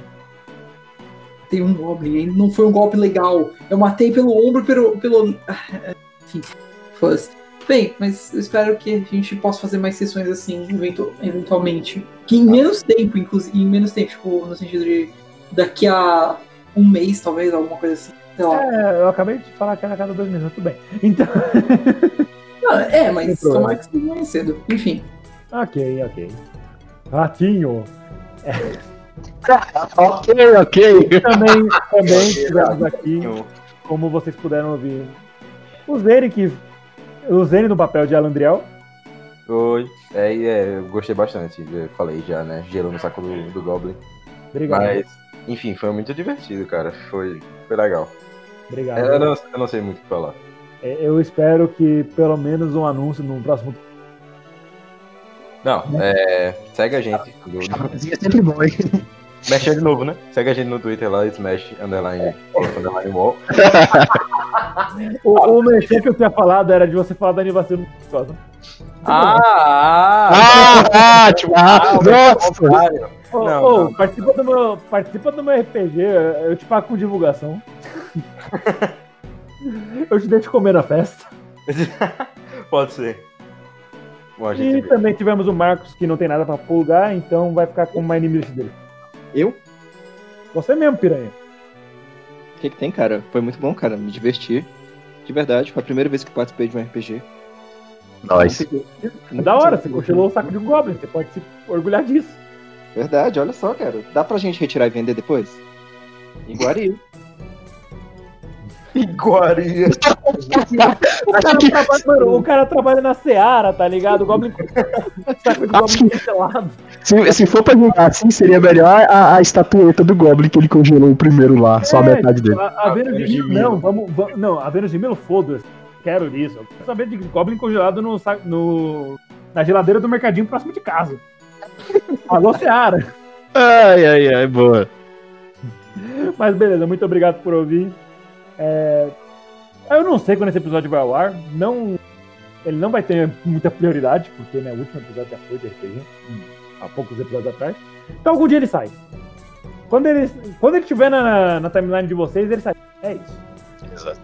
tem um Goblin ainda. Não foi um golpe legal. Eu matei pelo ombro, pelo. pelo... ah, Enfim. Foda-se. Bem, mas eu espero que a gente possa fazer mais sessões assim, eventu- eventualmente. Que em menos tempo, inclusive. Em menos tempo, tipo, no sentido de daqui a um mês, talvez, alguma coisa assim. Sei lá. É, eu acabei de falar que era a cada dois meses, tudo bem. Então, Não, é, mas tomara que seja mais cedo. Enfim. ok, ok. Ratinho. ok, ok. Também, também tivemos aqui, como vocês puderam ouvir, o Zene, que. O Zene no papel de Alandriel. Oi. É, é, eu gostei bastante. Eu falei já, né? Gelo no saco do, do Goblin. Obrigado. Mas, enfim, foi muito divertido, cara. Foi, foi legal. Obrigado. Eu não, eu não sei muito o que falar. É, Eu espero que pelo menos um anúncio no próximo. Não, é. Segue a gente. Do, É sempre bom, hein? Mexe de novo, né? Segue a gente no Twitter lá, Smash Underline, underline Wall. O, o merchan que eu tinha falado era de você falar da aniversário do Cosmo. Ah! Ah, ah, tipo, ah, nossa. contrário. Ô, Não, ô, não. participa, do meu, participa do meu RPG, eu te pago com divulgação. eu te deixo comer na festa. Pode ser. Bom, E gente. também tivemos o Marcos que não tem nada pra pulgar, então vai ficar com o My Name dele. Eu? Você mesmo, piranha. O que, que tem, cara? Foi muito bom, cara. Me diverti. De verdade, foi a primeira vez que participei de um RPG. Nós. É da hora, você cochilou o saco de um Goblin, você pode se orgulhar disso. Verdade, olha só, cara. Dá pra gente retirar e vender depois? Iguari. Iguaria. O cara, trabalha, mano, o cara trabalha na Seara, tá ligado? O Goblin Goblin cancelado. Se, se for pra jogar assim, seria melhor a, a estatueta do Goblin que ele congelou o primeiro lá, só a É, metade dele. A, a Vênus de Vênus de Milo, não, vamos, vamos- não, a Vênus de Milo, foda-se. Quero isso. Eu quero saber de Goblin congelado no, no, na geladeira do mercadinho próximo de casa. Alô, Seara. Ai, ai, ai, boa. Mas beleza, muito obrigado por ouvir. É, Eu não sei quando esse episódio vai ao ar. Não, ele não vai ter muita prioridade, porque né, o último episódio já foi de RPG, há poucos episódios atrás. Então algum dia ele sai. Quando ele, quando ele estiver na, na timeline de vocês, ele sai. É isso. Exato.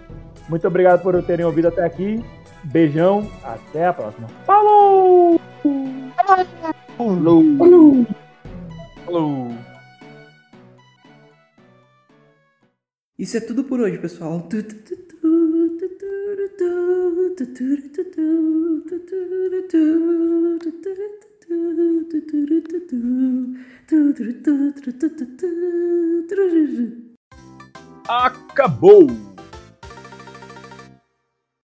Muito obrigado por terem ouvido até aqui. Beijão, até a próxima. Falou! Falou. Falou. Isso é tudo por hoje, pessoal. Acabou!